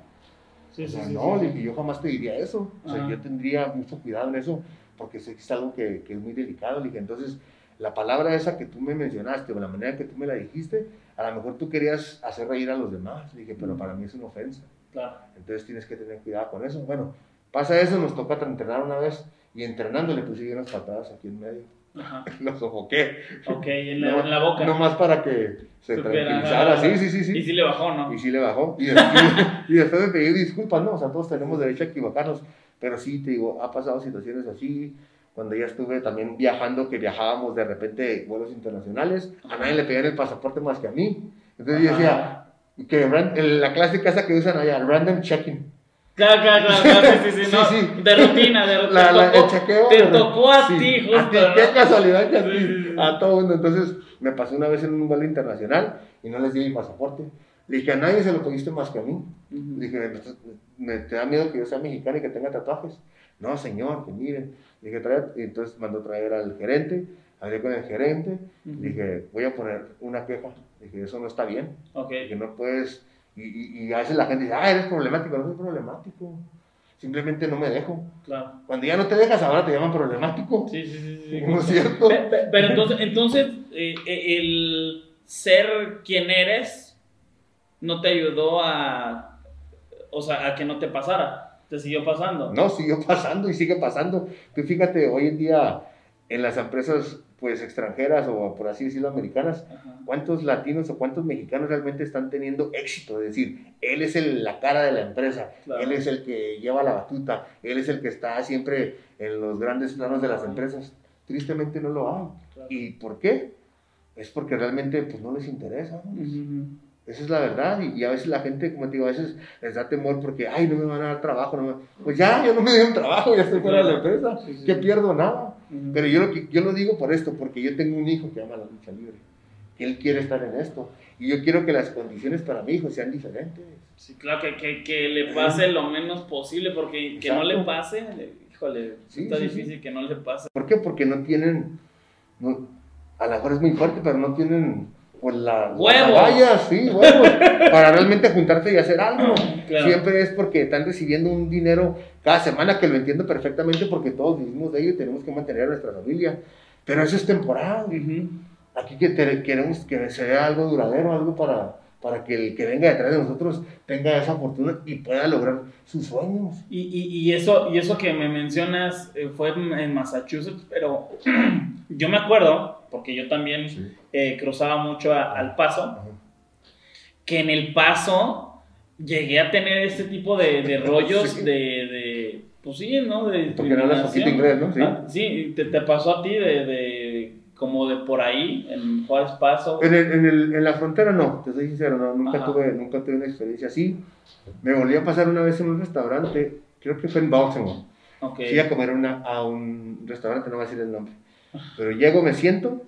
Sí, O sí, sea, sí, no, le dije, yo jamás te diría eso. O sea, Ajá. yo tendría mucho cuidado en eso porque sé que es algo que, que es muy delicado. Le dije, entonces, la palabra esa que tú me mencionaste o la manera que tú me la dijiste, a lo mejor tú querías hacer reír a los demás. Le dije, pero para mí es una ofensa. Claro. Entonces tienes que tener cuidado con eso. Bueno, pasa eso, nos toca entrenar una vez y entrenando le puse unas patadas aquí en medio. Ajá. *laughs* Lo sofoqué. Ok, en la, No- en la boca. Nomás para que se Supiera, tranquilizara. ajá, Sí, ajá. sí, sí, sí. Y sí le bajó, ¿no? Y sí le bajó. Y después, y después me pedí disculpas, ¿no? O sea, todos tenemos derecho a equivocarnos. Pero sí, te digo, ha pasado situaciones así. cuando ya estuve también viajando, que viajábamos de repente vuelos internacionales, a nadie le pedían el pasaporte más que a mí. Entonces yo decía, que la clásica esa que usan allá, random checking. Claro, claro, claro, sí, sí, sí, no, sí, De rutina, de rutina. La, la, tocó, chequeo, te tocó a ti, justo. A ti, qué casualidad que a ti, a todo mundo. Entonces, me pasó una vez en un vuelo internacional y no les di mi pasaporte. Le dije, a nadie se lo pediste más que a mí. Le dije, ¿me, te da miedo que yo sea mexicano y que tenga tatuajes? No, señor, que miren. Le dije, trae, y entonces mandó traer al gerente, hablé con el gerente, dije, voy a poner una queja. Dije, eso no está bien. Okay. Que no puedes y, y, a veces la gente dice, ah, eres problemático. No soy problemático. Simplemente no me dejo. Claro. Cuando ya no te dejas, ahora te llaman problemático. Sí, sí, sí. sí. *laughs* ¿No es cierto? Pero, entonces, entonces eh, eh, el ser quien eres no te ayudó a, o sea, a que no te pasara. Te siguió pasando. No, siguió pasando y sigue pasando. Tú fíjate, hoy en día en las empresas pues extranjeras o por así decirlo americanas, cuántos latinos o cuántos mexicanos realmente están teniendo éxito, es decir, él es el, la cara de la empresa, él es el que lleva la batuta, él es el que está siempre en los grandes planos de las empresas. Tristemente no lo hay. ¿Y por qué? Es porque realmente pues no les interesa. Esa es la verdad. Y, a veces la gente, como te digo, a veces les da temor porque, ay, no me van a dar trabajo. Pues ya, yo no me un trabajo, ya estoy fuera de la empresa. que pierdo nada? Pero yo lo, yo lo digo por esto, porque yo tengo un hijo que ama la lucha libre. Que él quiere estar en esto. Y yo quiero que las condiciones para mi hijo sean diferentes. Sí, claro, que, que, que le pase lo menos posible, porque que no le pase, híjole, está difícil que no le pase. ¿Por qué? Porque no tienen, no, a lo mejor es muy fuerte, pero no tienen pues la, huevos. sí, huevos, *laughs* para realmente juntarse y hacer algo. Siempre es porque están recibiendo un dinero cada semana, que lo entiendo perfectamente porque todos vivimos de ello y tenemos que mantener a nuestra familia. Pero eso es temporal. Aquí que queremos que sea algo duradero, algo para, para que el que venga detrás de nosotros tenga esa fortuna y pueda lograr sus sueños. Y, y, y eso, y eso que me mencionas eh, fue en Massachusetts, pero *clears throat* yo me acuerdo, porque yo también eh, cruzaba mucho al paso, que en el paso llegué a tener este tipo de, de *laughs* rollos de, de, pues sí, ¿no? De porque no poquito inglés, ¿no? Sí, ah, sí te, te, pasó a ti de, de, como de por ahí, en Juárez Paso. En, el, en, el, en la frontera no, te soy sincero, no, nunca, tuve, nunca tuve una experiencia así. Me volví a pasar una vez en un restaurante, creo que fue en Baltimore. Okay. Fui a comer una, a un restaurante, no voy a decir el nombre. Pero llego, me siento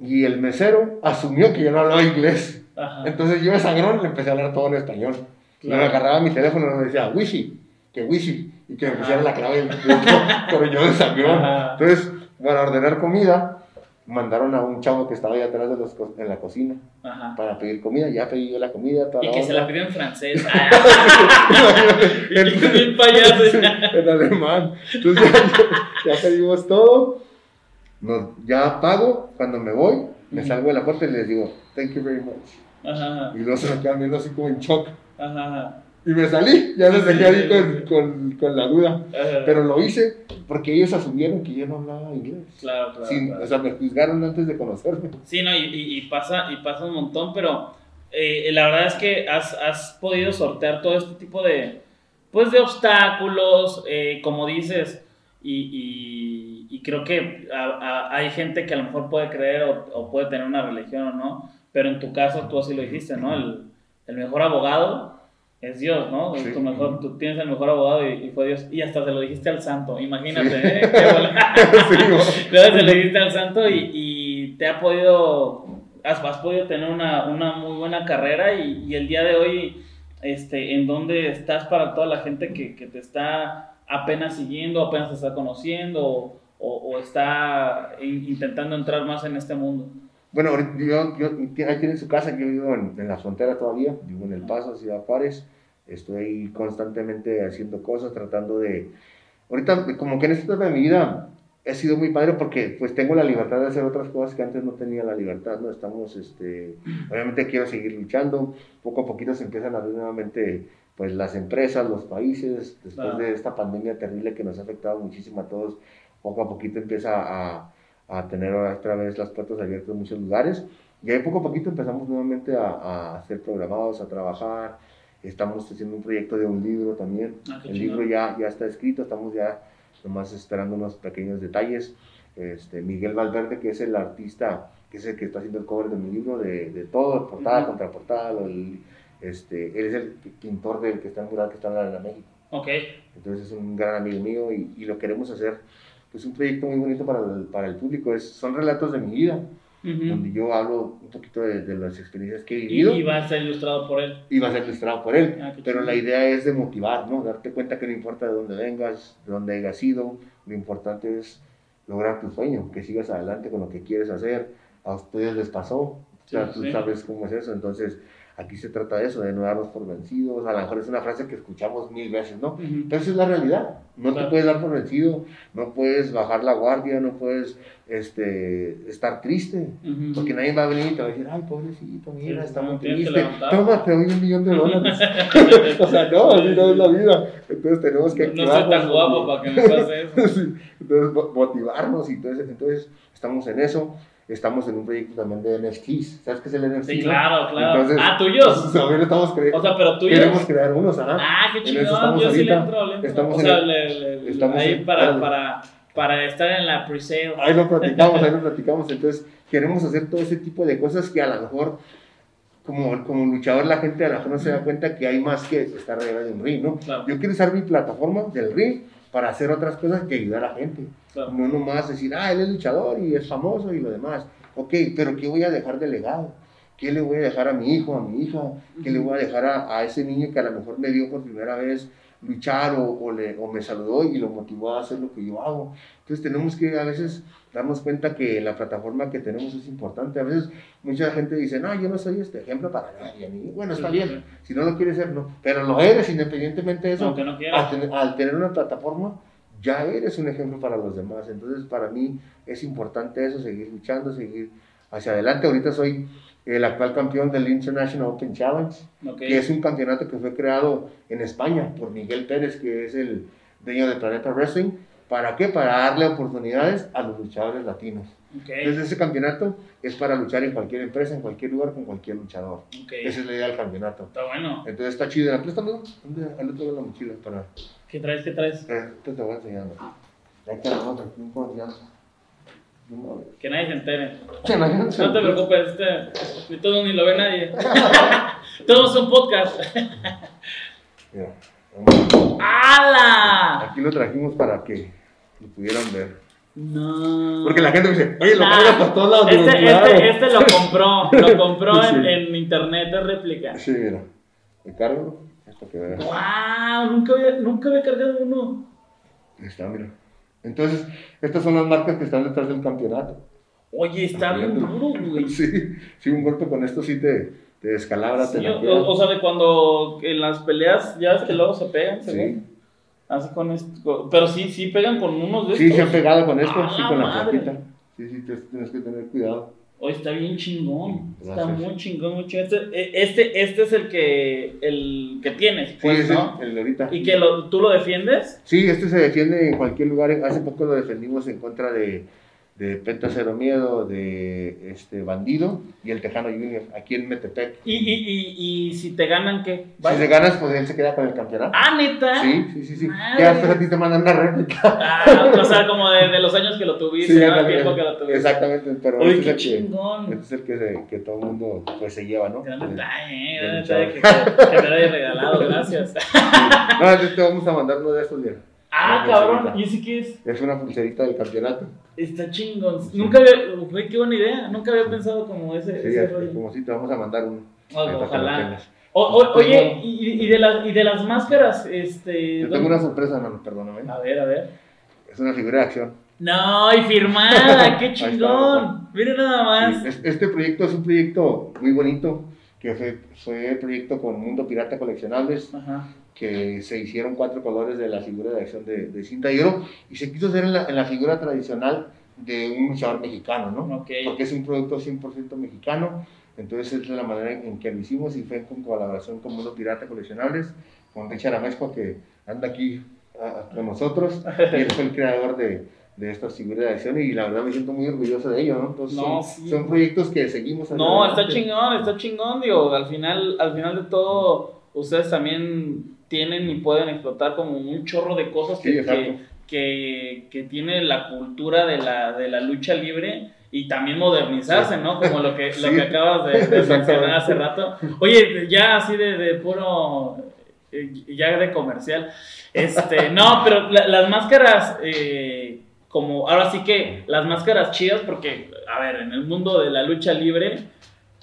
y el mesero asumió que yo no hablaba inglés. Entonces yo me sangrón le empecé a hablar todo en español. me agarraba mi teléfono y me decía, wishy, que wishy, y que me pusiera la clave *laughs* pero yo de sangrón. Entonces, para ordenar comida, mandaron a un chavo que estaba ahí atrás de los en la cocina para pedir comida. Ya pedí yo la comida. y que se la pidió en francés. *laughs* Ah. *laughs* en alemán. Entonces ya pedimos todo no, ya pago, cuando me voy, me salgo de la puerta y les digo, thank you very much. Ajá, Y luego se me quedan viendo así como en shock. Ajá, y me salí, ya les dejé ahí con, con, con la duda. Pero lo hice porque ellos asumieron que yo no hablaba inglés. Claro, claro, O sea, me juzgaron antes de conocerme. Sí, no, y, y, pasa, y pasa un montón, pero eh, la verdad es que has, has, podido sortear todo este tipo de, pues, de obstáculos, eh, como dices, y y creo que hay gente que a lo mejor puede creer o, puede tener una religión o no, pero en tu caso tú así lo dijiste, ¿no? El, el mejor abogado es Dios, ¿no? Tu mejor, tú tienes el mejor abogado y, fue Dios. Y hasta se lo dijiste al santo, imagínate, ¿eh? *laughs* *laughs* Luego se lo dijiste al santo y, y te ha podido, has, has, podido tener una, una muy buena carrera y, y, el día de hoy, este, en dónde estás para toda la gente que, que te está apenas siguiendo, apenas te está conociendo o, está intentando entrar más en este mundo? Bueno, yo, yo, ahí tiene su casa, yo vivo en, en, la frontera todavía, vivo en El Paso, Ciudad Juárez, estoy constantemente haciendo cosas, tratando de... Ahorita, como que en esta etapa de mi vida, he sido muy padre porque pues tengo la libertad de hacer otras cosas que antes no tenía la libertad, ¿no? Estamos, este, obviamente quiero seguir luchando, poco a poquito se empiezan a abrir nuevamente pues las empresas, los países, después de esta pandemia terrible que nos ha afectado muchísimo a todos, poco a poquito empieza a, a tener otra vez las puertas abiertas en muchos lugares. Y ahí poco a poquito empezamos nuevamente a, a ser programados, a trabajar. Estamos haciendo un proyecto de un libro también. Ah, el libro ya, ya está escrito, estamos ya nomás esperando unos pequeños detalles. Este, Miguel Valverde, que es el artista, que es el que está haciendo el cover de mi libro, de, de todo, portada, Ujú. contraportada, lo del- este, él es el pintor del que está en mural que está en la, en la México. Ok. Entonces es un gran amigo mío y, y lo queremos hacer, pues un proyecto muy bonito para el, para el público. Es, son relatos de mi vida, Ujú. donde yo hablo un poquito de, de las experiencias que he vivido y va a ser ilustrado por él. y va a ser ilustrado por él. Ah, Pero la idea es de motivar, ¿no? Darte cuenta que no importa de dónde vengas, de dónde hayas ido, lo importante es lograr tu sueño, que sigas adelante con lo que quieres hacer. A ustedes les pasó, o sea, Sí, tú sí. sabes cómo es eso. Entonces, aquí se trata de eso, de no darnos por vencidos. A lo mejor es una frase que escuchamos mil veces, ¿no? Ujú. Pero esa es la realidad. No Claro. te puedes dar por vencido, no puedes bajar la guardia, no puedes este, estar triste. Porque nadie va a venir y te va a decir, ay, pobrecito, mira, Sí, está no, muy triste. Toma, te doy un millón de *laughs* dólares. *laughs* *laughs* o sea, no, así no es la vida. Entonces tenemos que No soy tan guapo para que me pase eso. Sí, Entonces, mo- motivarnos y entonces, entonces estamos en eso. Estamos en un proyecto también de NFTs. ¿Sabes qué es el NFT? Sí, claro, claro. Entonces, ah, tuyos. *laughs* También estamos O sea, pero tuyos. queremos crear unos, ajá. Ah, qué En estamos Yo sí le entro, le entro. Estamos o en sea, el- le- le- estamos ahí en- para, para, para estar en la pre-sale. Ahí lo platicamos, ahí lo *laughs* platicamos. Entonces, queremos hacer todo ese tipo de cosas que a lo mejor, como, como luchador, la gente a lo mejor no se da cuenta que hay más que estar arriba de un ring, ¿no? Claro. Yo quiero usar mi plataforma del ring para hacer otras cosas que ayudar a la gente. Claro. No nomás decir, ah, él es luchador y es famoso y lo demás. Ok, pero ¿qué voy a dejar de legado? ¿Qué le voy a dejar a mi hijo, a mi hija? ¿Qué le voy a dejar a, a ese niño que a lo mejor me vio por primera vez luchar o, o le, o me saludó y lo motivó a hacer lo que yo hago? Entonces tenemos que a veces darnos cuenta que la plataforma que tenemos es importante. A veces mucha gente dice, no, yo no soy este ejemplo para nadie. a mí". Bueno, está Sí, bien, sí. si no lo quieres ser, no. Pero lo eres independientemente de eso. Aunque no quieras. Al tener, al tener una plataforma, ya eres un ejemplo para los demás. Entonces, para mí es importante eso, seguir luchando, seguir hacia adelante. Ahorita soy el actual campeón del International Open Challenge, Ok. que es un campeonato que fue creado en España por Miguel Pérez, que es el dueño de Planeta Wrestling. ¿Para qué? Para darle oportunidades a los luchadores latinos. Ok. Entonces, ese campeonato es para luchar en cualquier empresa, en cualquier lugar, con cualquier luchador. ok. Esa es la idea del campeonato. Está bueno. Entonces, está chido. Préstamelo. Al otro lado de la mochila para... ¿Qué traes? ¿Qué traes? Eh, te voy a enseñar. Está la otra, con confianza. No, Que nadie se entere. que nadie No se- te preocupes, este, ni todo ni lo ve nadie. *laughs* Todo es un podcast. *laughs* Mira. ¡Hala! Aquí lo trajimos para que lo pudieran ver. No. Porque la gente dice, oye, lo Nah. carga por todos lados. Digo, Este, claro. este, este lo compró, lo compró *laughs* en, en internet de réplica. Sí, mira. Me cargo. ¡Wow! Nunca había, nunca había cargado uno. Ahí está, mira. Entonces, estas son las marcas que están detrás del campeonato. Oye, está bien duro, güey. *laughs* Sí, sí, un golpe con esto sí te, te descalabra, te Sí, o, o sea, de cuando en las peleas, ya ves que luego se pegan, se Sí. Así con esto. Pero sí, sí pegan con unos de Sí, estos. se han pegado con esto, ¡A sí, con la plaquita. Sí, sí, tienes que tener cuidado. Oye, está bien chingón. Está muy chingón, muy chingón. Este, este, este es el que, el que tienes, pues, es ¿no? el, el de ahorita. ¿Y que lo, tú lo defiendes? Sí, este se defiende en cualquier lugar. Hace poco lo defendimos en contra de, de Penta Cero Miedo, de este Bandido y el Tejano Junior, aquí en Metepec. ¿Y, y, y, y si te ganan qué? Si se ganas, pues él se queda con el campeonato. Ah, neta. Sí, sí, sí, sí. Madre. Ya después a ti te mandan una réplica. Ah, o sea, como de, de los años que lo tuviste, Sí, ¿no? el tiempo que lo tuviste. Exactamente, pero este, es el que, este es el que, se- que todo el mundo pues, se lleva, ¿no? Gran detalle, eh, gran detalle que, me lo hayas regalado, gracias. *laughs* No, entonces te vamos a mandar uno de estos, mira. Ah, cabrón. ¿y ese qué es? Es una pulserita del campeonato. Está chingón. Nunca había, güey, qué buena idea. Nunca había pensado como ese, Sí, ese rollo. como si te vamos a mandar uno. Que lo ojalá. tengas. O- o- Pues oye, y, y de las, y de las máscaras, este. Yo ¿dónde- tengo una sorpresa, hermano, perdóname. A ver, a ver. Es una figura de acción. No, y firmada, qué *laughs* chingón. Mira nada más. Sí, es- Este proyecto es un proyecto muy bonito, que fue, fue proyecto con Mundo Pirata Coleccionables, Ajá. Que se hicieron cuatro colores de la figura de acción de, de cinta y oro, y se quiso hacer en la, en la figura tradicional de un luchador mexicano, ¿no? Ok. Porque es un producto 100% mexicano, entonces es la manera en, que lo hicimos y fue con colaboración con Mundo Pirata Coleccionables, con Richard Amezco que anda aquí ah, con nosotros, *laughs* y él fue el creador de, de estas figuras de acción y la verdad me siento muy orgulloso de ello, ¿no? Entonces No, son, sí. son proyectos que seguimos No, adelante. está chingón, está chingón, digo, al final, al final de todo, ustedes también tienen y pueden explotar como un chorro de cosas Sí, que, que, que, que tiene la cultura de la, de la lucha libre y también modernizarse, ¿no? Como lo que, lo que acabas de, de mencionar hace rato. Oye, ya así de, de puro, eh, ya de comercial, este, *laughs* no, pero la- las máscaras, eh, como, ahora sí que las máscaras chidas, porque, a ver, en el mundo de la lucha libre,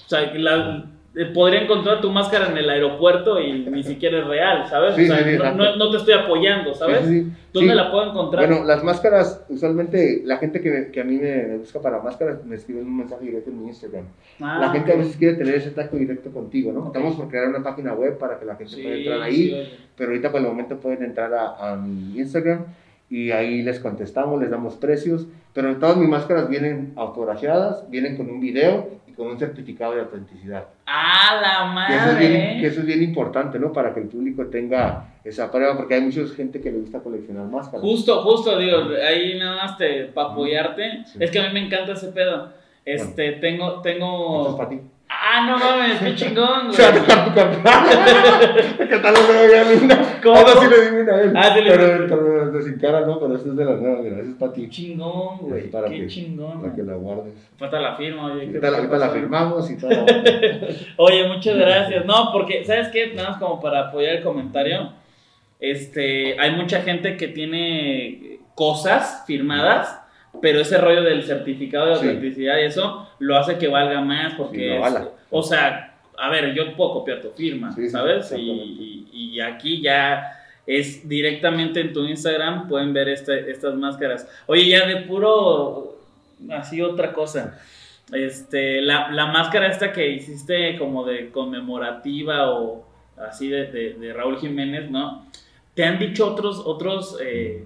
o sea, la- podría encontrar tu máscara en el aeropuerto y ni siquiera es real, ¿sabes? Sí, o sea, sí, sí, no, no- no te estoy apoyando, ¿sabes? ¿Dónde la puedo encontrar? Bueno, las máscaras, usualmente la gente que, que a mí me, me busca para máscaras me escribe un mensaje directo en mi Instagram. Ah, la gente a ok. veces quiere tener ese tacto directo contigo, ¿no? Ok. Estamos por crear una página web para que la gente pueda entrar ahí, pero ahorita por el momento pueden entrar a, a mi Instagram y ahí les contestamos, les damos precios, pero todas mis máscaras vienen autografiadas, vienen con un video con un certificado de autenticidad. ¡Ah, la Que eso, es bien, que madre! eso es bien importante, ¿no? Para que el público tenga esa prueba, porque hay mucha gente que le gusta coleccionar máscaras. Justo, justo, digo, ahí nada más te, para apoyarte. Sí. Es que a mí me encanta ese pedo. Este, tengo, es tengo... para ti. Ah, no mames, qué chingón, *laughs* O sea, güey. dejar tu campana. ¿Qué tal lo veo linda? ¿Cómo? Ahora sí le di una a él. Ah, sí le pero, pero, pero sin cara, no, pero esto es de las nuevas, mira, eso es para ti. Chingón, güey, para qué que- chingón. Para que la guardes. Falta la firma, oye. ¿qué Ahorita la, la firmamos y todo. *laughs* Oye, muchas gracias. No, porque, ¿sabes qué? Nada más como para apoyar el comentario. Este, hay mucha gente que tiene cosas firmadas, pero ese rollo del certificado de Sí. autenticidad y eso lo hace que valga más porque, Sí, es- avala. o sea, a ver, yo puedo copiar tu firma, Sí, sí, ¿sabes? Y, exactamente. y- y aquí ya es directamente en tu Instagram, pueden ver este- estas máscaras. Oye, ya de puro, así otra cosa. Este, la, la máscara esta que hiciste como de conmemorativa o así de, de- de Raúl Jiménez, ¿no? ¿Te han dicho otros, otros eh,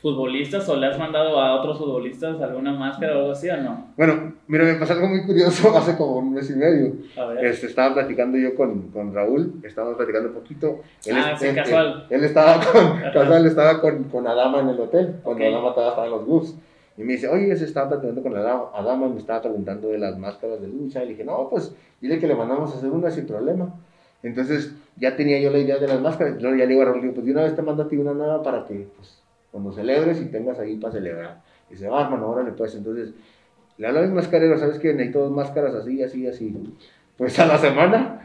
futbolistas o le has mandado a otros futbolistas alguna máscara o algo así o no? Bueno, mira, me pasó algo muy curioso *laughs* hace como un mes y medio. A ver. Este, estaba platicando yo con, con Raúl, estábamos platicando un poquito. Ah, sí, él, casual. Él, él estaba *laughs* con, casual, estaba con, con Adama en el hotel, cuando. Adama estaba en los Wolves. Y me dice, oye, se estaba platicando con Adama, Adama me estaba preguntando de las máscaras de lucha. Y dije, no, pues dile que le mandamos a hacer una sin problema. Entonces ya tenía yo la idea de las máscaras. Luego ya le digo a Raúl, digo, pues de una vez te mando a ti una nueva para que pues, cuando celebres y tengas ahí para celebrar. Y dice, va, hermano, órale pues. Entonces le hablo a mi mascarero, ¿sabes qué? Necesito dos máscaras así, así, así. Pues a la semana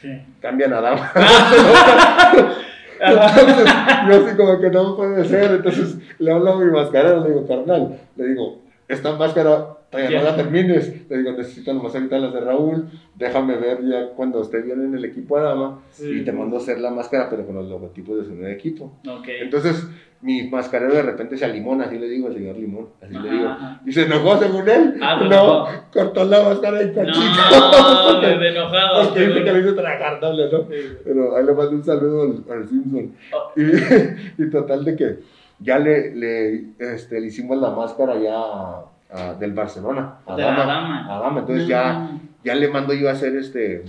¿Qué? *laughs* cambian a. Ajá. *laughs* Entonces, yo así como que no puede ser. Entonces le hablo a mi mascarero, le digo, carnal, le digo, esta máscara todavía no la termines. Le digo, necesito nomás ahorita las de Raúl. Déjame ver ya cuando esté bien en el equipo Adama. Sí. Y te mando a hacer la máscara, pero con los logotipos de su nuevo equipo. Entonces, mi mascarero de repente se alimona, así le digo al señor Limón. Así le digo. Y se enojó según él. Ah, no, enojó. cortó la máscara y cachito. No, *laughs* de, enojado. Porque dice que le hizo tragar doble, ¿no? Sí. Pero ahí le mando un saludo al, al Simpson. Oh. Y, *laughs* y total de que ya le, le, este, le hicimos la máscara ya a- a- del Barcelona. A De Dama. Dama. A Dama. Entonces ya, ya le mando yo a hacer este,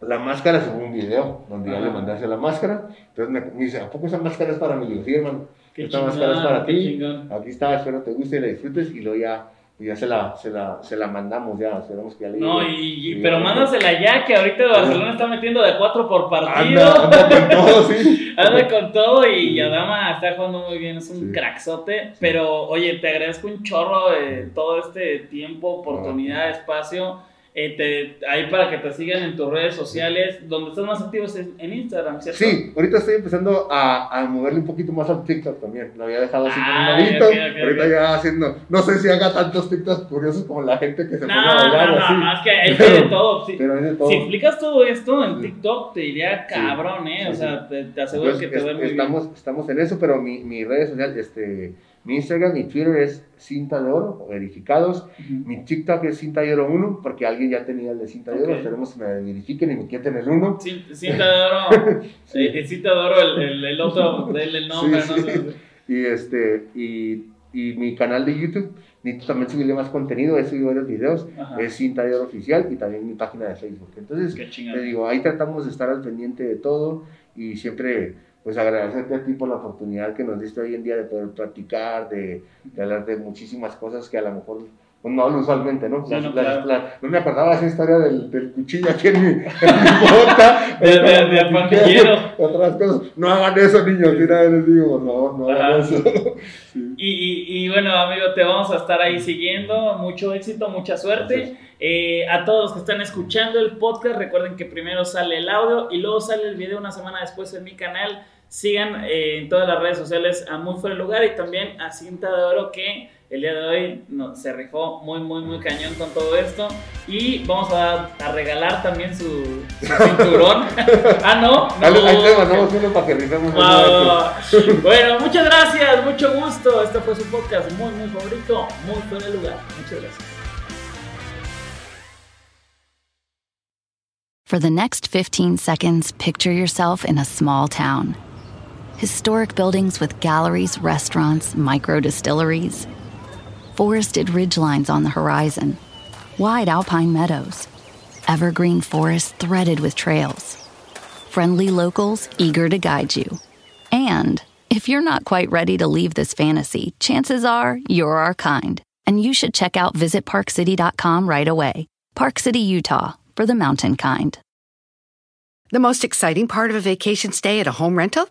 la máscara, según un video, donde ya le mandé a hacer la máscara. Entonces me, me dice, ¿a poco esa máscara es para mí? Le digo, sí, hermano. Qué Esta chingón, máscara es para ti. chingón. Aquí está, espero te guste y la disfrutes. Y luego ya, ya se, la, se, la, se la mandamos ya. Esperamos que ya le No, y, y- pero mándasela ya, que ahorita Barcelona está metiendo de cuatro por partido. Anda, anda con *laughs* todo, sí. Anda con todo y Adama está jugando muy bien, es un Sí. Pero oye, te agradezco un chorro de todo este tiempo, oportunidad, espacio. Eh, te- ahí para que te sigan en tus redes sociales, donde estás más activos es en Instagram, ¿cierto? Sí, ahorita estoy empezando a, a moverle un poquito más al TikTok también. Lo había dejado así como un Ah, ladito. ok, ok, ahorita ya haciendo. No sé si haga tantos TikToks curiosos como la gente que se No, pone a bailar no, o así. no, es que hay de todo. Pero hay de todo. Si explicas todo esto en. TikTok, te diría cabrón, ¿eh? Sí, o sí. sea, te, te aseguro Entonces, que te es- ve muy estamos, estamos en eso, pero mi, mi redes sociales, este, mi Instagram, mi Twitter es cinta de oro, verificados. Mi TikTok es cinta de oro 1, porque alguien ya tenía el de cinta de oro. Esperemos que me verifiquen y me quiten el 1. Cin- Cinta de oro, *laughs* eh, cinta de oro, el, el, el otro, del el nombre, Sí, ¿no? sí. Y, este, y, y mi canal de YouTube, necesito también subirle más contenido, he subido varios videos, Ajá. es Cinta de Oro Oficial y también mi página de Facebook. Entonces, te digo, ahí tratamos de estar al pendiente de todo y siempre pues agradecerte a ti por la oportunidad que nos diste hoy en día de poder platicar, de, de hablar de muchísimas cosas que a lo mejor pues no usualmente, ¿no? No, claro. la- no me acordaba esa historia del, del cuchillo aquí en mi, en mi *laughs* bota. De- de- de pandillero. Otras cosas. No hagan eso, niños. Mira, les digo, por favor, no hagan eso. *laughs* Y, y- y bueno, amigo, te vamos a estar ahí siguiendo. Mucho éxito, mucha suerte. Eh, a todos los que están escuchando el podcast, recuerden que primero sale el audio y luego sale el video una semana después en mi canal. Sigan eh, en todas las redes sociales a Muy Fuera Lugar y también a Cinta de Oro que el día de hoy no, se rifó muy, muy, muy cañón con todo esto. Y vamos a, a regalar también su, su *laughs* cinturón. ah, no. no Ahí te mandamos uno para que rifemos. *laughs* Bueno, muchas gracias, mucho gusto. Este fue su podcast muy, muy favorito, muy fuera de lugar. Muchas gracias. For the next 15 seconds, picture yourself in a small town. Historic buildings with galleries, restaurants, micro distilleries, forested ridgelines on the horizon, wide alpine meadows, evergreen forests threaded with trails, friendly locals eager to guide you. And if you're not quite ready to leave this fantasy, chances are you're our kind, and you should check out visitparkcity.com right away. Park City, Utah, for the mountain kind. The most exciting part of a vacation stay at a home rental?